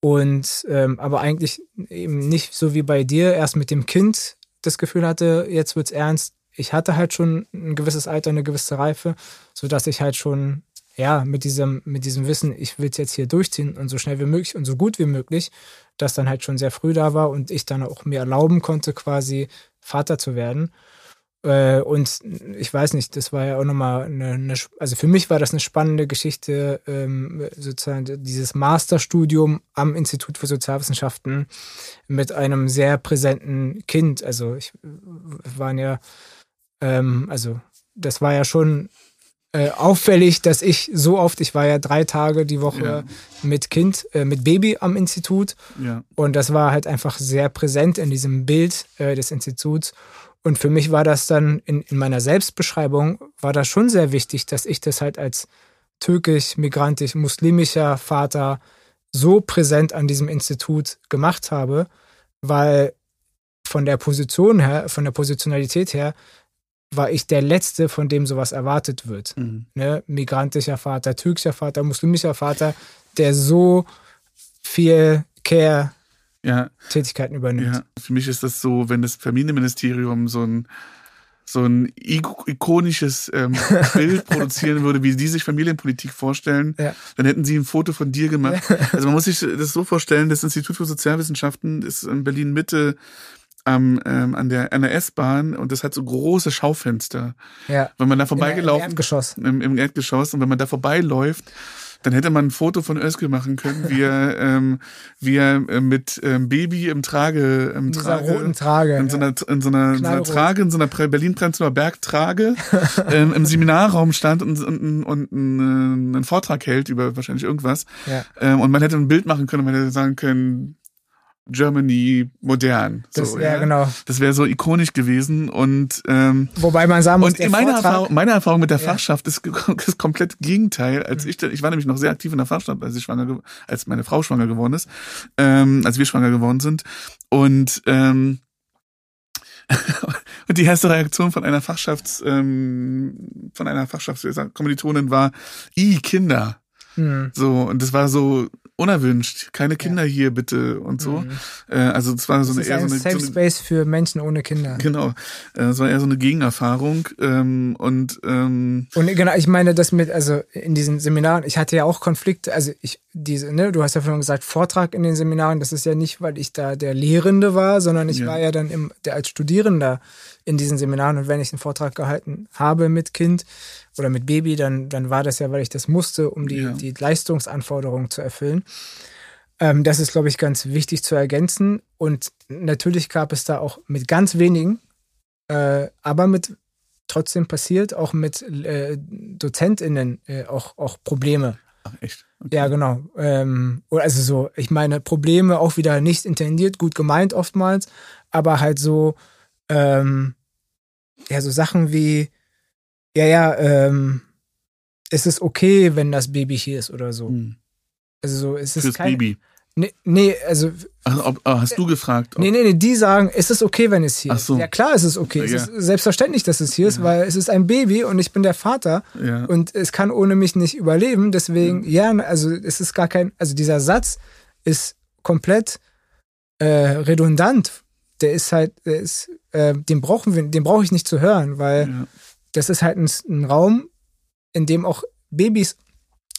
Speaker 2: Und ähm, aber eigentlich eben nicht so wie bei dir, erst mit dem Kind das Gefühl hatte, jetzt wird's ernst. Ich hatte halt schon ein gewisses Alter, eine gewisse Reife, sodass ich halt schon, ja, mit diesem, mit diesem Wissen, ich will jetzt hier durchziehen und so schnell wie möglich und so gut wie möglich, das dann halt schon sehr früh da war und ich dann auch mir erlauben konnte, quasi Vater zu werden. Äh, und ich weiß nicht, das war ja auch nochmal eine, eine, also für mich war das eine spannende Geschichte, ähm, sozusagen dieses Masterstudium am Institut für Sozialwissenschaften mit einem sehr präsenten Kind. Also ich waren ja, ähm, also das war ja schon äh, auffällig, dass ich so oft, ich war ja drei Tage die Woche ja. mit Kind, äh, mit Baby am Institut. Ja. Und das war halt einfach sehr präsent in diesem Bild äh, des Instituts. Und für mich war das dann in, in meiner Selbstbeschreibung, war das schon sehr wichtig, dass ich das halt als türkisch, migrantisch, muslimischer Vater so präsent an diesem Institut gemacht habe, weil von der Position her, von der Positionalität her, war ich der Letzte, von dem sowas erwartet wird. Mhm. Ne? Migrantischer Vater, türkischer Vater, muslimischer Vater, der so viel Care ja. Tätigkeiten übernimmt. Ja.
Speaker 1: Für mich ist das so, wenn das Familienministerium so ein so ein ikonisches ähm, Bild produzieren würde, wie die sich Familienpolitik vorstellen, ja. dann hätten sie ein Foto von dir gemacht. Also man muss sich das so vorstellen, das Institut für Sozialwissenschaften ist in Berlin Mitte am, ähm, an der, an der S-Bahn und das hat so große Schaufenster. Ja. Wenn man da vorbeigelaufen,
Speaker 2: Im Erdgeschoss.
Speaker 1: Im, Im Erdgeschoss und wenn man da vorbeiläuft, dann hätte man ein Foto von Özgür machen können, wie er, ähm, wie er äh, mit ähm, Baby im Trage, im
Speaker 2: in Trage, roten Trage,
Speaker 1: in so einer, in so einer, in so einer Trage, in so einer Berlin-Prenzlauer Berg-Trage ähm, im Seminarraum stand und, und, und einen, einen Vortrag hält über wahrscheinlich irgendwas. Ja. Ähm, und man hätte ein Bild machen können, man hätte sagen können, Germany modern.
Speaker 2: Das, so, ja, ja, genau.
Speaker 1: Das wäre so ikonisch gewesen und ähm,
Speaker 2: wobei man sagen muss,
Speaker 1: und meine Erfahrung, meine Erfahrung mit der ja. Fachschaft ist, ist komplett Gegenteil. Als mhm. ich, ich war nämlich noch sehr aktiv in der Fachschaft, als ich schwanger, als meine Frau schwanger geworden ist, ähm, als wir schwanger geworden sind und ähm, und die erste Reaktion von einer Fachschafts, ähm, von einer Fachschaftskommilitonin war, i Kinder. Mhm. So, und das war so, unerwünscht, keine Kinder ja. hier bitte und so. Mhm. Äh, also es war so
Speaker 2: das
Speaker 1: eine
Speaker 2: eher
Speaker 1: ein
Speaker 2: so eine Safe so eine, Space für Menschen ohne Kinder.
Speaker 1: Genau, äh, es war eher so eine Gegenerfahrung ähm, und ähm,
Speaker 2: und genau, ich meine das mit also in diesen Seminaren, ich hatte ja auch Konflikte, also ich diese ne, du hast ja vorhin gesagt Vortrag in den Seminaren, das ist ja nicht, weil ich da der Lehrende war, sondern ich ja. war ja dann im der als Studierender in diesen Seminaren und wenn ich einen Vortrag gehalten habe mit Kind oder mit Baby, dann, dann war das ja, weil ich das musste, um die, ja. die Leistungsanforderungen zu erfüllen. Ähm, das ist, glaube ich, ganz wichtig zu ergänzen. Und natürlich gab es da auch mit ganz wenigen, äh, aber mit trotzdem passiert, auch mit äh, DozentInnen äh, auch, auch Probleme.
Speaker 1: Ach, echt?
Speaker 2: Okay. Ja, genau. Ähm, also so, ich meine, Probleme auch wieder nicht intendiert, gut gemeint oftmals, aber halt so, ähm, ja, so Sachen wie, ja, ja, ähm, es ist okay, wenn das Baby hier ist oder so. Hm. Also so, es ist
Speaker 1: Fürs
Speaker 2: kein,
Speaker 1: Baby.
Speaker 2: Nee, nee also.
Speaker 1: Ach, ob, ah, hast du gefragt?
Speaker 2: Ob, nee, nee, nee, die sagen, es ist okay, wenn es hier Ach so. ist. Ja, klar, es ist okay. Ja. Es ist selbstverständlich, dass es hier ist, weil es ist ein Baby und ich bin der Vater ja. und es kann ohne mich nicht überleben. Deswegen, ja, also es ist gar kein, also dieser Satz ist komplett äh, redundant der ist halt, der ist, äh, den brauchen wir, den brauche ich nicht zu hören, weil ja. Das ist halt ein, ein, Raum, in dem auch Babys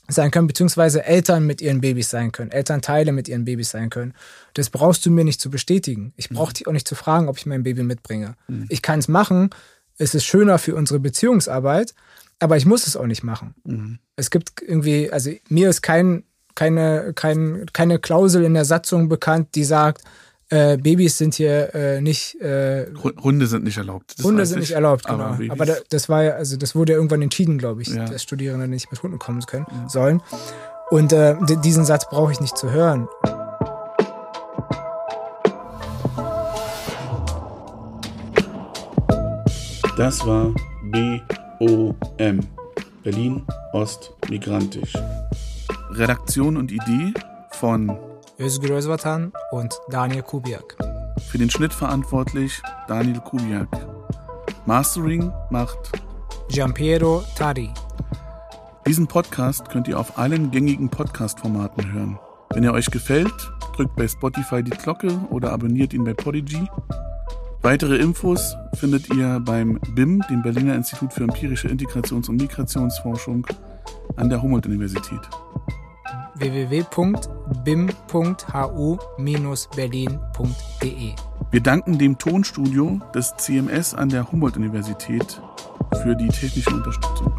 Speaker 2: sein können, beziehungsweise Eltern mit ihren Babys sein können, Elternteile mit ihren Babys sein können. Das brauchst du mir nicht zu bestätigen. Ich brauche dich auch nicht zu fragen, ob ich mein Baby mitbringe. Mhm. Ich kann es machen. Es ist schöner für unsere Beziehungsarbeit, aber ich muss es auch nicht machen. Mhm. Es gibt irgendwie, also mir ist kein, keine, kein, keine Klausel in der Satzung bekannt, die sagt, äh, Babys sind hier äh, nicht. Äh,
Speaker 1: Hunde sind nicht erlaubt.
Speaker 2: Das Hunde sind nicht erlaubt, genau. Aber, aber da, das war ja, also das wurde ja irgendwann entschieden, glaube ich, ja. dass Studierende nicht mit Hunden kommen können ja. sollen. Und äh, diesen Satz brauche ich nicht zu hören.
Speaker 1: Das war BOM, Berlin Ost Migrantisch. Redaktion und Idee von
Speaker 2: Özgür Özvatan und Daniel Kubiak.
Speaker 1: Für den Schnitt verantwortlich Daniel Kubiak. Mastering macht
Speaker 2: Giampiero Tari.
Speaker 1: Diesen Podcast könnt ihr auf allen gängigen Podcast-Formaten hören. Wenn er euch gefällt, drückt bei Spotify die Glocke oder abonniert ihn bei Podigy. Weitere Infos findet ihr beim BIM, dem Berliner Institut für empirische Integrations- und Migrationsforschung an der Humboldt-Universität
Speaker 2: www.bim.hu-berlin.de.
Speaker 1: Wir danken dem Tonstudio des CMS an der Humboldt-Universität für die technische Unterstützung.